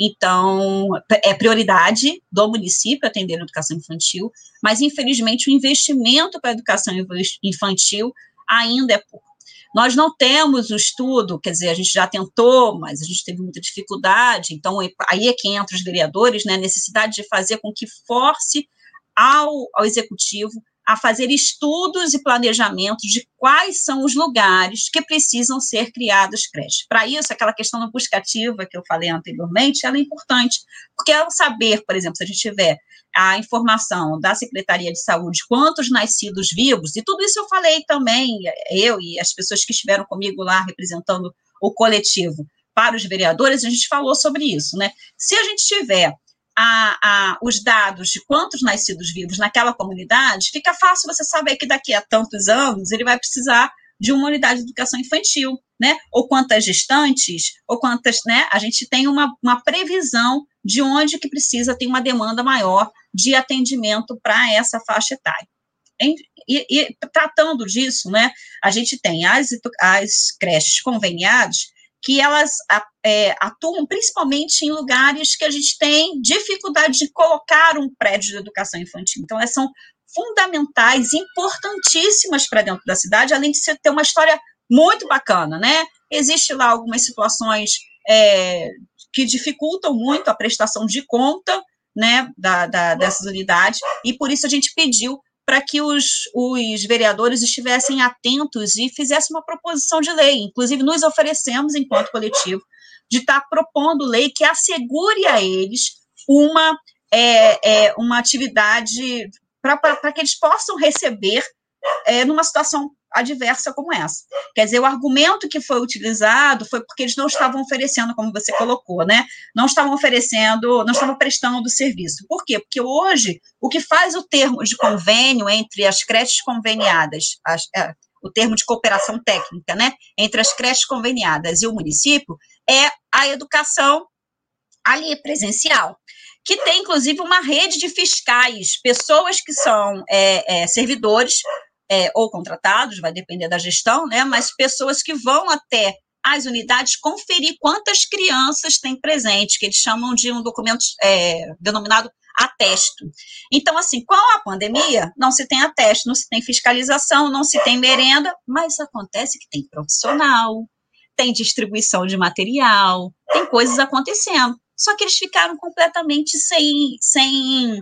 então, é prioridade do município atender a educação infantil, mas infelizmente o investimento para a educação infantil ainda é pouco. Nós não temos o estudo, quer dizer, a gente já tentou, mas a gente teve muita dificuldade, então aí é que entra os vereadores, né, a necessidade de fazer com que force ao, ao executivo a fazer estudos e planejamentos de quais são os lugares que precisam ser criadas creches. Para isso, aquela questão da buscativa que eu falei anteriormente, ela é importante, porque ao saber, por exemplo, se a gente tiver a informação da Secretaria de Saúde, quantos nascidos vivos, e tudo isso eu falei também, eu e as pessoas que estiveram comigo lá representando o coletivo, para os vereadores, a gente falou sobre isso, né? Se a gente tiver a, a, os dados de quantos nascidos vivos naquela comunidade, fica fácil você saber que daqui a tantos anos ele vai precisar de uma unidade de educação infantil, né? Ou quantas gestantes, ou quantas, né? A gente tem uma, uma previsão de onde que precisa ter uma demanda maior de atendimento para essa faixa etária. E, e, tratando disso, né, a gente tem as, as creches conveniadas que elas é, atuam principalmente em lugares que a gente tem dificuldade de colocar um prédio de educação infantil. Então, elas são fundamentais, importantíssimas para dentro da cidade, além de ter uma história muito bacana, né? Existe lá algumas situações é, que dificultam muito a prestação de conta, né, da, da, dessas unidades, e por isso a gente pediu para que os, os vereadores estivessem atentos e fizessem uma proposição de lei. Inclusive, nos oferecemos, enquanto coletivo, de estar tá propondo lei que assegure a eles uma, é, é, uma atividade para que eles possam receber é, numa situação adversa como essa. Quer dizer, o argumento que foi utilizado foi porque eles não estavam oferecendo, como você colocou, né? Não estavam oferecendo, não estavam prestando serviço. Por quê? Porque hoje, o que faz o termo de convênio entre as creches conveniadas, as, é, o termo de cooperação técnica, né? Entre as creches conveniadas e o município, é a educação ali presencial que tem inclusive uma rede de fiscais, pessoas que são é, é, servidores é, ou contratados, vai depender da gestão, né? Mas pessoas que vão até as unidades conferir quantas crianças têm presente, que eles chamam de um documento é, denominado atesto. Então, assim, com a pandemia, não se tem atesto, não se tem fiscalização, não se tem merenda, mas acontece que tem profissional, tem distribuição de material, tem coisas acontecendo. Só que eles ficaram completamente sem, sem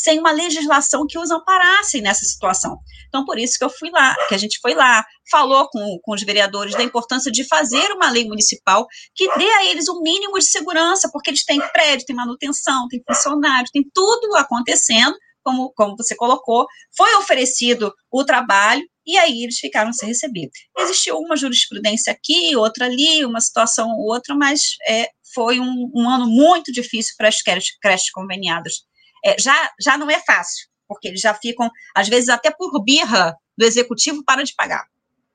sem uma legislação que os amparasse nessa situação. Então, por isso que eu fui lá, que a gente foi lá, falou com, com os vereadores da importância de fazer uma lei municipal que dê a eles o um mínimo de segurança, porque eles têm prédio, têm manutenção, têm funcionário, tem tudo acontecendo como, como você colocou, foi oferecido o trabalho e aí eles ficaram sem receber. Existiu uma jurisprudência aqui, outra ali, uma situação ou outra, mas é, foi um, um, ano muito difícil para as creches, creches conveniadas. É, já, já não é fácil, porque eles já ficam, às vezes, até por birra do executivo, para de pagar.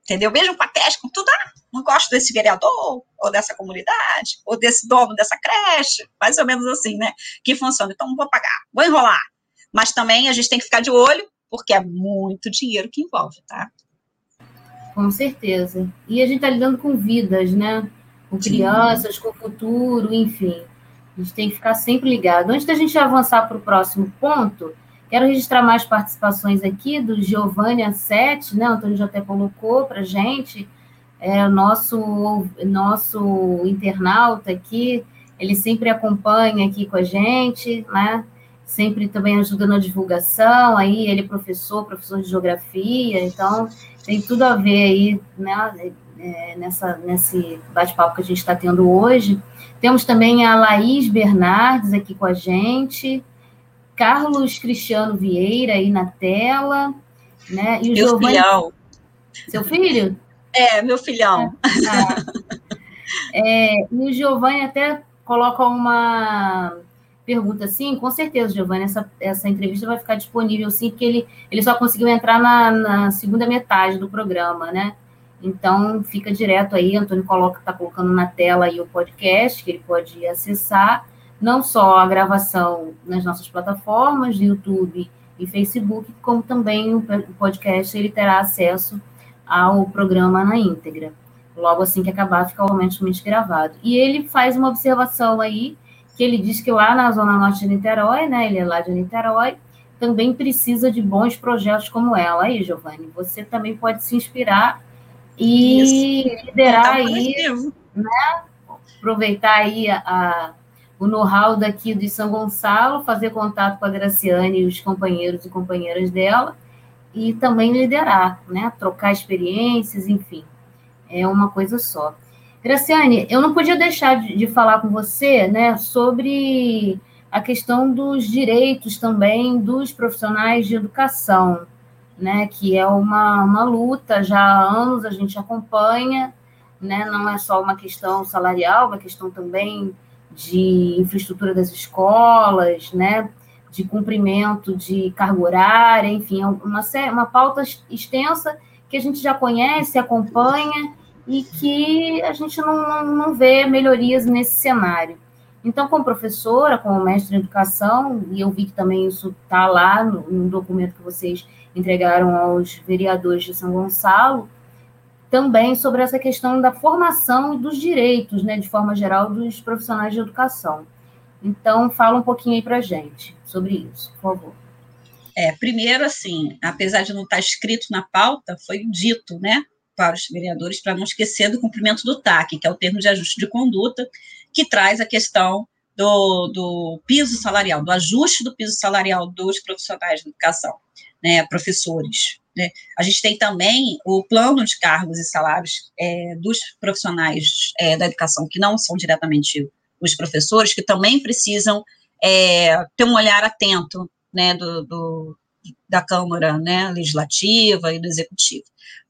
Entendeu? Mesmo com a creche, com tudo, ah, não gosto desse vereador, ou dessa comunidade, ou desse dono dessa creche, mais ou menos assim, né? Que funciona. Então, não vou pagar, vou enrolar. Mas também a gente tem que ficar de olho, porque é muito dinheiro que envolve, tá? Com certeza. E a gente está lidando com vidas, né? Com crianças, Sim. com futuro, enfim. A gente tem que ficar sempre ligado. Antes da gente avançar para o próximo ponto, quero registrar mais participações aqui do Giovanni Ansete, né? O Antônio já até colocou para gente. É, nosso, nosso internauta aqui, ele sempre acompanha aqui com a gente, né? sempre também ajuda na divulgação, aí ele é professor, professor de geografia, então tem tudo a ver aí, né, é, nessa, nesse bate-papo que a gente está tendo hoje. Temos também a Laís Bernardes aqui com a gente, Carlos Cristiano Vieira aí na tela, né, e o meu Giovani... filhão. Seu filho? É, meu filhão. É, é, e o Giovanni até coloca uma pergunta, sim, com certeza, Giovanni, essa, essa entrevista vai ficar disponível, sim, porque ele, ele só conseguiu entrar na, na segunda metade do programa, né? Então, fica direto aí, Antônio coloca, está colocando na tela aí o podcast, que ele pode acessar, não só a gravação nas nossas plataformas, YouTube e Facebook, como também o podcast, ele terá acesso ao programa na íntegra. Logo assim que acabar, fica automaticamente gravado. E ele faz uma observação aí, que ele diz que lá na Zona Norte de Niterói, né, ele é lá de Niterói, também precisa de bons projetos como ela. Aí, Giovanni, você também pode se inspirar e Isso. liderar tá aí, né, aproveitar aí a, a o know-how daqui de São Gonçalo, fazer contato com a Graciane e os companheiros e companheiras dela, e também liderar, né, trocar experiências, enfim, é uma coisa só. Graciane, eu não podia deixar de, de, falar com você né, sobre a questão dos direitos também dos profissionais de educação, né, que é uma, uma luta, já há anos a gente acompanha, né, não é só uma questão salarial, uma questão também de infraestrutura das escolas, né, de cumprimento de carga horária, enfim, é uma, uma pauta extensa que a gente já conhece, acompanha e que a gente não, não vê melhorias nesse cenário. Então, como professora, como mestre em educação, e eu vi que também isso está lá no, no, documento que vocês entregaram aos vereadores de São Gonçalo, também sobre essa questão da formação e dos direitos, né, de forma geral, dos profissionais de educação. Então, fala um pouquinho aí para gente sobre isso, por favor. É, primeiro, assim, apesar de não estar escrito na pauta, foi dito, né, para os vereadores para não esquecer do cumprimento do TAC, que é o termo de ajuste de conduta, que traz a questão do, do piso salarial, do ajuste do piso salarial dos profissionais de educação, né, professores. Né. A gente tem também o plano de cargos e salários é, dos profissionais é, da educação, que não são diretamente os professores, que também precisam é, ter um olhar atento né, do, do da Câmara né, Legislativa e do Executivo.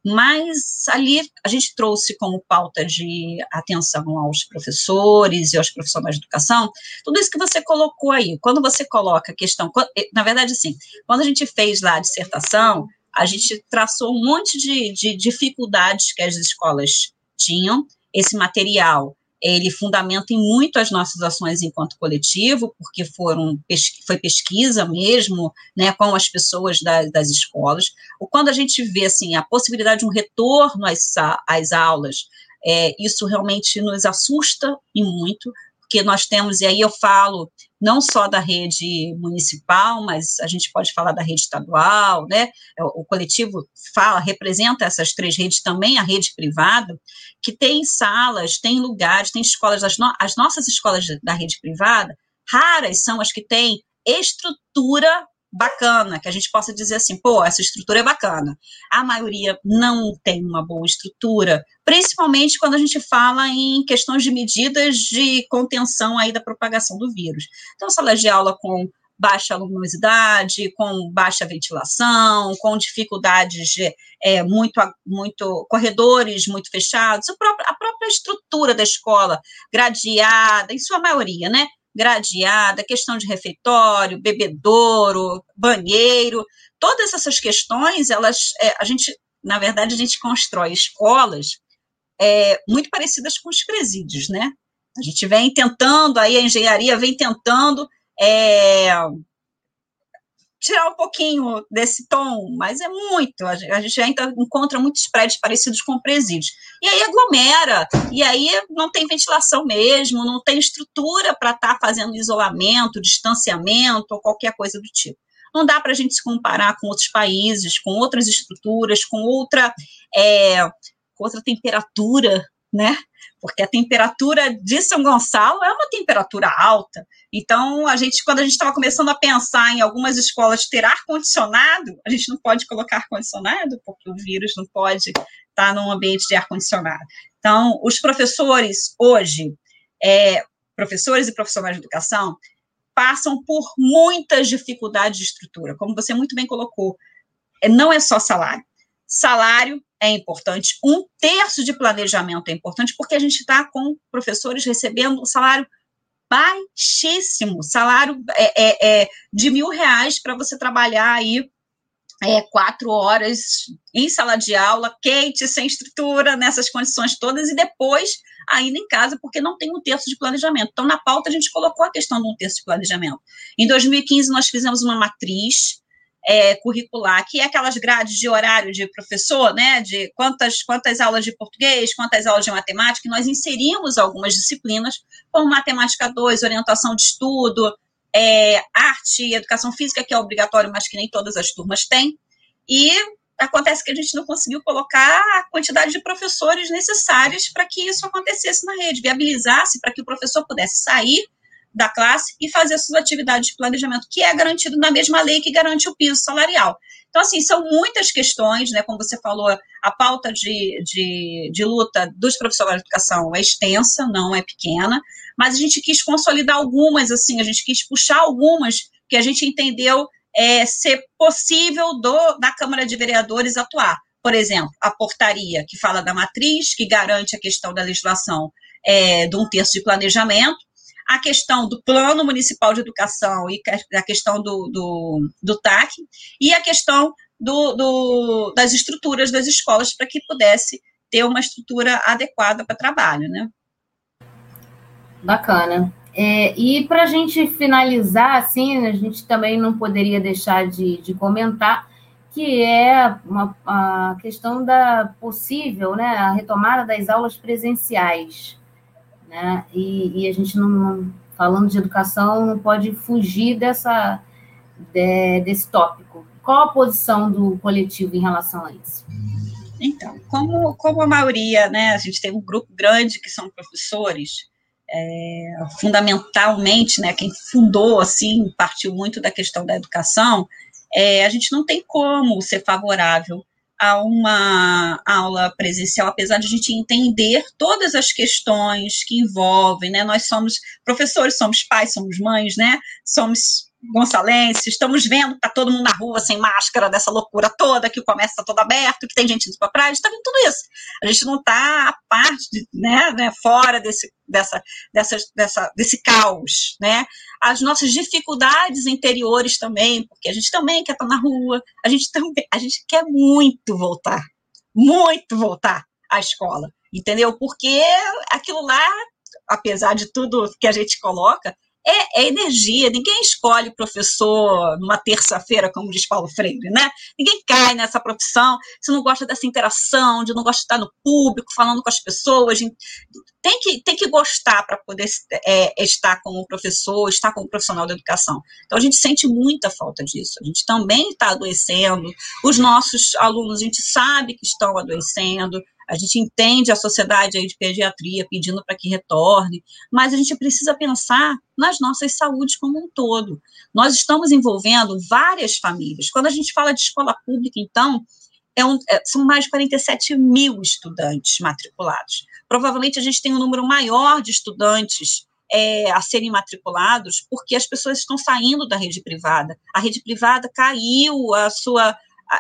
Mas ali a gente trouxe como pauta de atenção aos professores e aos profissionais de educação, tudo isso que você colocou aí. Quando você coloca a questão, eh, na verdade, sim, quando a gente fez lá a dissertação, a gente traçou um monte de, de dificuldades que as escolas tinham. Esse material ele fundamenta em muito as nossas ações enquanto coletivo, porque foram, foi pesquisa mesmo, né, com as pessoas da, das escolas. Ou quando a gente vê, assim, a possibilidade de um retorno às, às aulas, é, isso realmente nos assusta e muito, porque nós temos, e aí eu falo não só da rede municipal, mas a gente pode falar da rede estadual, né? É, o coletivo fala, representa essas três redes, também a rede privada, que tem salas, tem lugares, tem escolas, as, no, as nossas escolas da rede privada, raras são as que têm estrutura bacana, que a gente possa dizer assim, pô, essa estrutura é bacana. A maioria não tem uma boa estrutura, principalmente quando a gente fala em questões de medidas de contenção aí da propagação do vírus. Então, sala de aula com baixa luminosidade, com baixa ventilação, com dificuldades de é, muito, muito corredores muito fechados, a própria, a própria estrutura da escola gradeada, em sua maioria, né? Gradeada, questão de refeitório, bebedouro, banheiro, todas essas questões, elas, é, a gente, na verdade, a gente constrói escolas é, muito parecidas com os presídios, né? A gente vem tentando, aí a engenharia vem tentando é, tirar um pouquinho desse tom, mas é muito. A gente ainda encontra muitos prédios parecidos com presídios. E aí aglomera, e aí não tem ventilação mesmo, não tem estrutura para estar tá fazendo isolamento, distanciamento ou qualquer coisa do tipo. Não dá para a gente se comparar com outros países, com outras estruturas, com outra, é, com outra temperatura, né? porque a temperatura de São Gonçalo é uma temperatura alta. Então, a gente, quando a gente estava começando a pensar em algumas escolas ter ar-condicionado, a gente não pode colocar ar-condicionado, porque o vírus não pode estar num ambiente de ar-condicionado. Então, os professores hoje, é, professores e profissionais de educação, passam por muitas dificuldades de estrutura, como você muito bem colocou. É, não é só salário. Salário é importante, um terço de planejamento é importante, porque a gente está com professores recebendo um salário baixíssimo, salário é, é, é de mil reais para você trabalhar aí é, quatro horas em sala de aula, quente, sem estrutura, nessas condições todas, e depois ainda em casa, porque não tem um terço de planejamento. Então, na pauta, a gente colocou a questão de um terço de planejamento. Em 2015, nós fizemos uma matriz é, curricular, que é aquelas grades de horário de professor, né, de quantas, quantas aulas de português, quantas aulas de matemática, nós inserimos algumas disciplinas, como matemática 2, orientação de estudo, é, arte e educação física, que é obrigatório, mas que nem todas as turmas têm, e acontece que a gente não conseguiu colocar a quantidade de professores necessárias para que isso acontecesse na rede, viabilizasse para que o professor pudesse sair da classe e fazer suas atividades de planejamento, que é garantido na mesma lei que garante o piso salarial. Então, assim, são muitas questões, né? Como você falou, a pauta de, de, de luta dos profissionais de educação é extensa, não é pequena, mas a gente quis consolidar algumas, assim, a gente quis puxar algumas que a gente entendeu é, ser possível do, da Câmara de Vereadores atuar. Por exemplo, a portaria que fala da matriz, que garante a questão da legislação é, de um terço de planejamento, a questão do Plano Municipal de Educação e a questão do, do, do TAC, e a questão do, do, das estruturas das escolas para que pudesse ter uma estrutura adequada para trabalho, né? Bacana. É, e para a gente finalizar, assim, a gente também não poderia deixar de, de comentar que é uma, a questão da possível, né, a retomada das aulas presenciais né? E, e a gente não, falando de educação, não pode fugir dessa, de, desse tópico. Qual a posição do coletivo em relação a isso? Então, como, como a maioria, né, a gente tem um grupo grande que são professores, é, fundamentalmente, né, quem fundou, assim, partiu muito da questão da educação, é, a gente não tem como ser favorável a uma aula presencial, apesar de a gente entender todas as questões que envolvem, né? Nós somos professores, somos pais, somos mães, né? Somos gonçalenses, estamos vendo tá todo mundo na rua sem máscara, dessa loucura toda, que o comércio está todo aberto, que tem gente indo para praia, está vendo tudo isso. A gente não está a parte, né, né, fora desse, dessa, dessa, dessa, desse caos, né? As nossas dificuldades interiores também, porque a gente também quer estar na rua, a gente também, a gente quer muito voltar, muito voltar à escola, entendeu? Porque aquilo lá, apesar de tudo que a gente coloca, é, é, energia. Ninguém escolhe professor numa terça-feira, como diz Paulo Freire, né? Ninguém cai nessa profissão se não gosta dessa interação, de não gosta de estar no público, falando com as pessoas. Tem que, tem que gostar para poder é, estar como professor, estar como profissional da educação. Então, a gente sente muita falta disso. A gente também está adoecendo. Os nossos alunos, a gente sabe que estão adoecendo. A gente entende a sociedade aí de pediatria pedindo para que retorne, mas a gente precisa pensar nas nossas saúdes como um todo. Nós estamos envolvendo várias famílias. Quando a gente fala de escola pública, então, é um, é, são mais de 47 mil estudantes matriculados. Provavelmente a gente tem um número maior de estudantes é, a serem matriculados porque as pessoas estão saindo da rede privada. A rede privada caiu, a sua.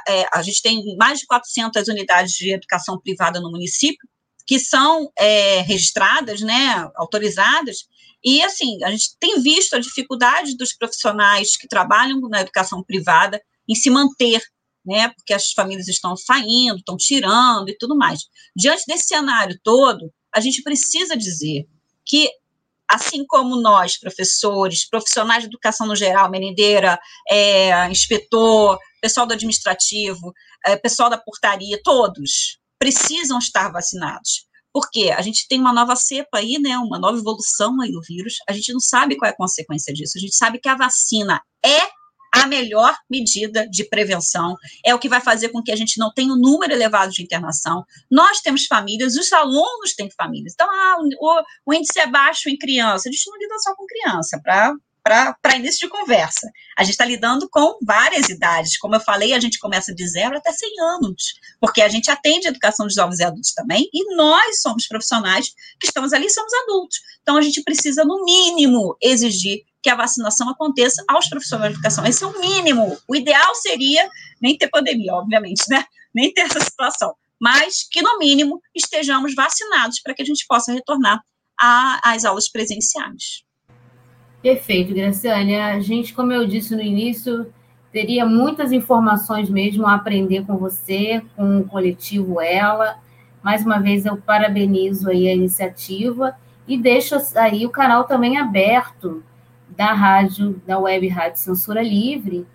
É, a gente tem mais de 400 unidades de educação privada no município que são é, registradas, né, autorizadas, e assim, a gente tem visto a dificuldade dos profissionais que trabalham na educação privada em se manter, né, porque as famílias estão saindo, estão tirando e tudo mais. Diante desse cenário todo, a gente precisa dizer que assim como nós, professores, profissionais de educação no geral, merendeira, é, inspetor, pessoal do administrativo, é, pessoal da portaria, todos precisam estar vacinados. Porque a gente tem uma nova cepa aí, né, uma nova evolução aí do vírus, a gente não sabe qual é a consequência disso, a gente sabe que a vacina é a melhor medida de prevenção, é o que vai fazer com que a gente não tenha um número elevado de internação. Nós temos famílias, os alunos têm famílias. Então, ah, o, o índice é baixo em criança. A gente não lida só com criança, para para início de conversa. A gente está lidando com várias idades. Como eu falei, a gente começa de zero até 100 anos, porque a gente atende a educação dos jovens e adultos também, e nós somos profissionais que estamos ali, somos adultos. Então, a gente precisa, no mínimo, exigir que a vacinação aconteça aos profissionais de educação. Esse é o mínimo. O ideal seria nem ter pandemia, obviamente, né? Nem ter essa situação. Mas que, no mínimo, estejamos vacinados para que a gente possa retornar às aulas presenciais. Perfeito, Graciane. A gente, como eu disse no início, teria muitas informações mesmo a aprender com você, com o coletivo Ela. Mais uma vez, eu parabenizo aí a iniciativa e deixo aí o canal também aberto da rádio, da web Rádio Censura Livre,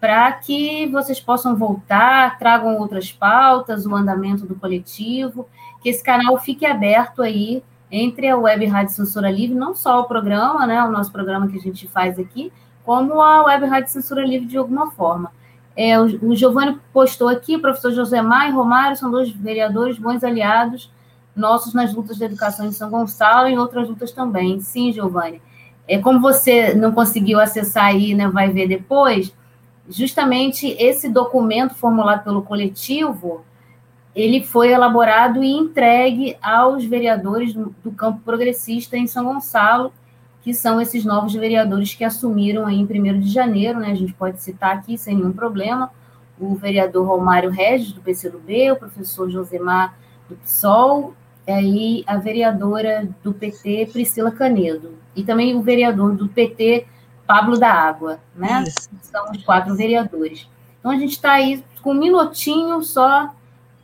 para que vocês possam voltar, tragam outras pautas, o andamento do coletivo, que esse canal fique aberto aí entre a Web Rádio Censura Livre, não só o programa, né, o nosso programa que a gente faz aqui, como a Web Rádio Censura Livre de alguma forma. É, o, o Giovanni postou aqui, o professor Josemar e Romário são dois vereadores bons aliados nossos nas lutas da educação em São Gonçalo e em outras lutas também. Sim, Giovanni. É, como você não conseguiu acessar aí, né, vai ver depois, justamente esse documento formulado pelo coletivo, ele foi elaborado e entregue aos vereadores do, do, campo progressista em São Gonçalo, que são esses novos vereadores que assumiram aí em 1 de janeiro, né? A gente pode citar aqui sem nenhum problema, o vereador Romário Regis, do PCdoB, o professor Josemar do PSOL, e a vereadora do PT, Priscila Canedo, e também o vereador do PT, Pablo da Água, né? Isso. São os quatro vereadores. Então a gente está aí com um minutinho só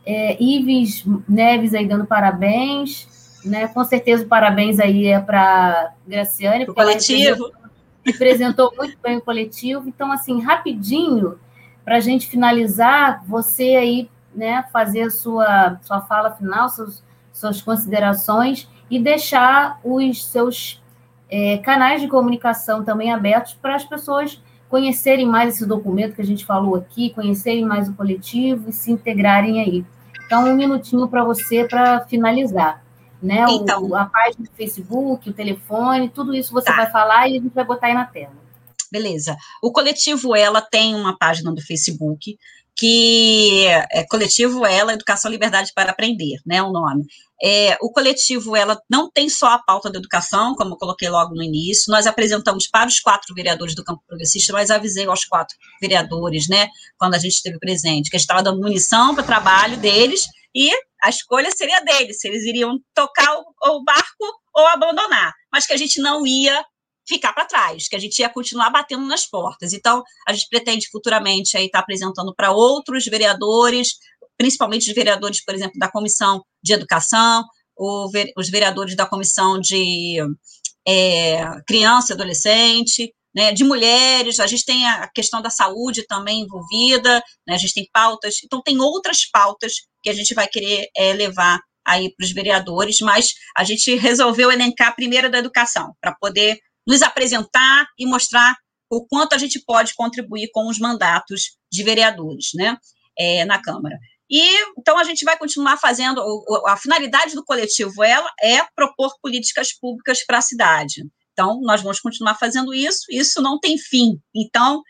é, Ives Neves aí dando parabéns, né? Com certeza o parabéns aí é para Graciane, o coletivo. Ela representou muito bem o coletivo. Então, assim, rapidinho, para a gente finalizar, você aí, né, fazer a sua, sua fala final, seus, suas considerações e deixar os seus é, canais de comunicação também abertos para as pessoas conhecerem mais esse documento que a gente falou aqui, conhecerem mais o coletivo e se integrarem aí. Então, um minutinho para você para finalizar. Né? Então, o, a página do Facebook, o telefone, tudo isso você tá. vai falar e a gente vai botar aí na tela. Beleza. O coletivo Ela tem uma página do Facebook que é coletivo Ela Educação Liberdade para Aprender, né, o nome. É, o coletivo ela não tem só a pauta da educação, como eu coloquei logo no início. Nós apresentamos para os quatro vereadores do campo progressista, mas avisei aos quatro vereadores, né, quando a gente esteve presente, que a gente estava dando munição para o trabalho deles e a escolha seria deles, se eles iriam tocar o, o barco ou abandonar, mas que a gente não ia ficar para trás, que a gente ia continuar batendo nas portas. Então, a gente pretende futuramente aí estar tá apresentando para outros vereadores, principalmente os vereadores, por exemplo, da Comissão de Educação, os vereadores da Comissão de é, Criança e Adolescente, né, de mulheres, a gente tem a questão da saúde também envolvida, né, a gente tem pautas, então tem outras pautas que a gente vai querer é, levar aí para os vereadores, mas a gente resolveu elencar primeiro da educação, para poder nos apresentar e mostrar o quanto a gente pode contribuir com os mandatos de vereadores, né, é, na Câmara. E então a gente vai continuar fazendo. A finalidade do coletivo ela é propor políticas públicas para a cidade. Então, nós vamos continuar fazendo isso, isso não tem fim. Então,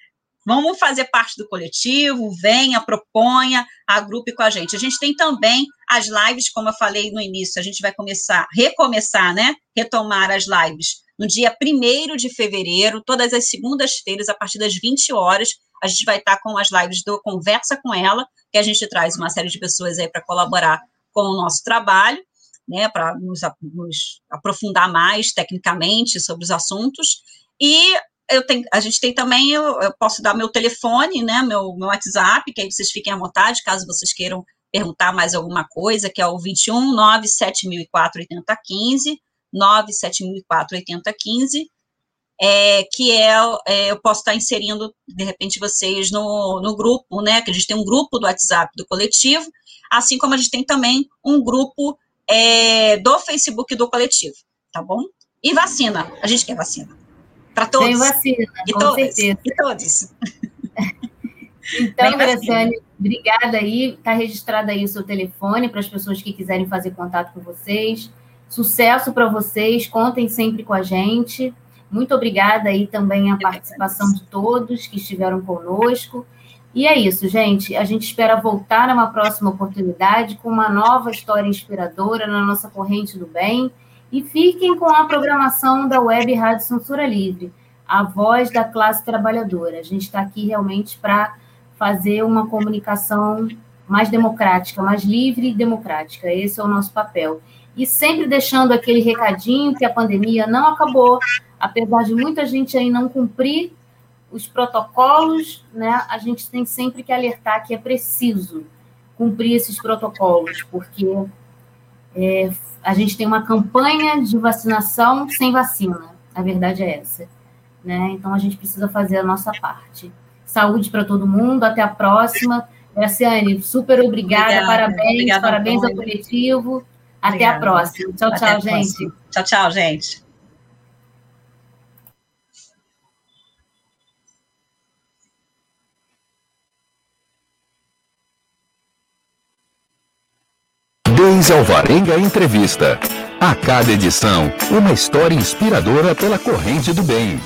vamos fazer parte do coletivo, venha, proponha, agrupe com a gente. A gente tem também As lives, como eu falei no início, a gente vai começar, recomeçar, né? Retomar as lives no dia 1 de fevereiro, todas as segundas-feiras, a partir das 20 horas, a gente vai estar com as lives do Conversa com Ela, que a gente traz uma série de pessoas aí para colaborar com o nosso trabalho, né, para nos, nos, aprofundar mais tecnicamente sobre os assuntos. E eu tenho, a gente tem também, eu, eu, posso dar meu telefone, né, meu, meu WhatsApp, que aí vocês fiquem à vontade, caso vocês queiram perguntar mais alguma coisa, que é o 21 97004 8015, 97004 8015, é, que é, é, eu posso estar inserindo, de repente, vocês no, no grupo, né, que a gente tem um grupo do WhatsApp do coletivo, assim como a gente tem também um grupo é, do Facebook do coletivo, tá bom? E vacina, a gente quer vacina. Para todos. Tem vacina, e com todos, certeza. E todos. Então, Graciane, obrigada aí. Está registrado aí o seu telefone para as pessoas que quiserem fazer contato com vocês. Sucesso para vocês, contem sempre com a gente. Muito obrigada aí também a participação de todos que estiveram conosco. E é isso, gente. A gente espera voltar numa próxima oportunidade com uma nova história inspiradora na nossa corrente do bem. E fiquem com a programação da Web Rádio Censura Livre, a voz da classe trabalhadora. A gente está aqui realmente para fazer uma comunicação mais democrática, mais livre e democrática. Esse é o nosso papel. E sempre deixando aquele recadinho que a pandemia não acabou, apesar de muita gente aí não cumprir os protocolos, né? A gente tem sempre que alertar que é preciso cumprir esses protocolos, porque é, a gente tem uma campanha de vacinação sem vacina. A verdade é essa. Né? Então a gente precisa fazer a nossa parte. Saúde para todo mundo, até a próxima. Graciane, super obrigada, obrigada parabéns, obrigada, parabéns ao coletivo. Até obrigada. a próxima. Tchau, tchau, gente. Próxima. Tchau, tchau, gente. Deis Alvarenga Entrevista. A cada edição, uma história inspiradora pela corrente do bem.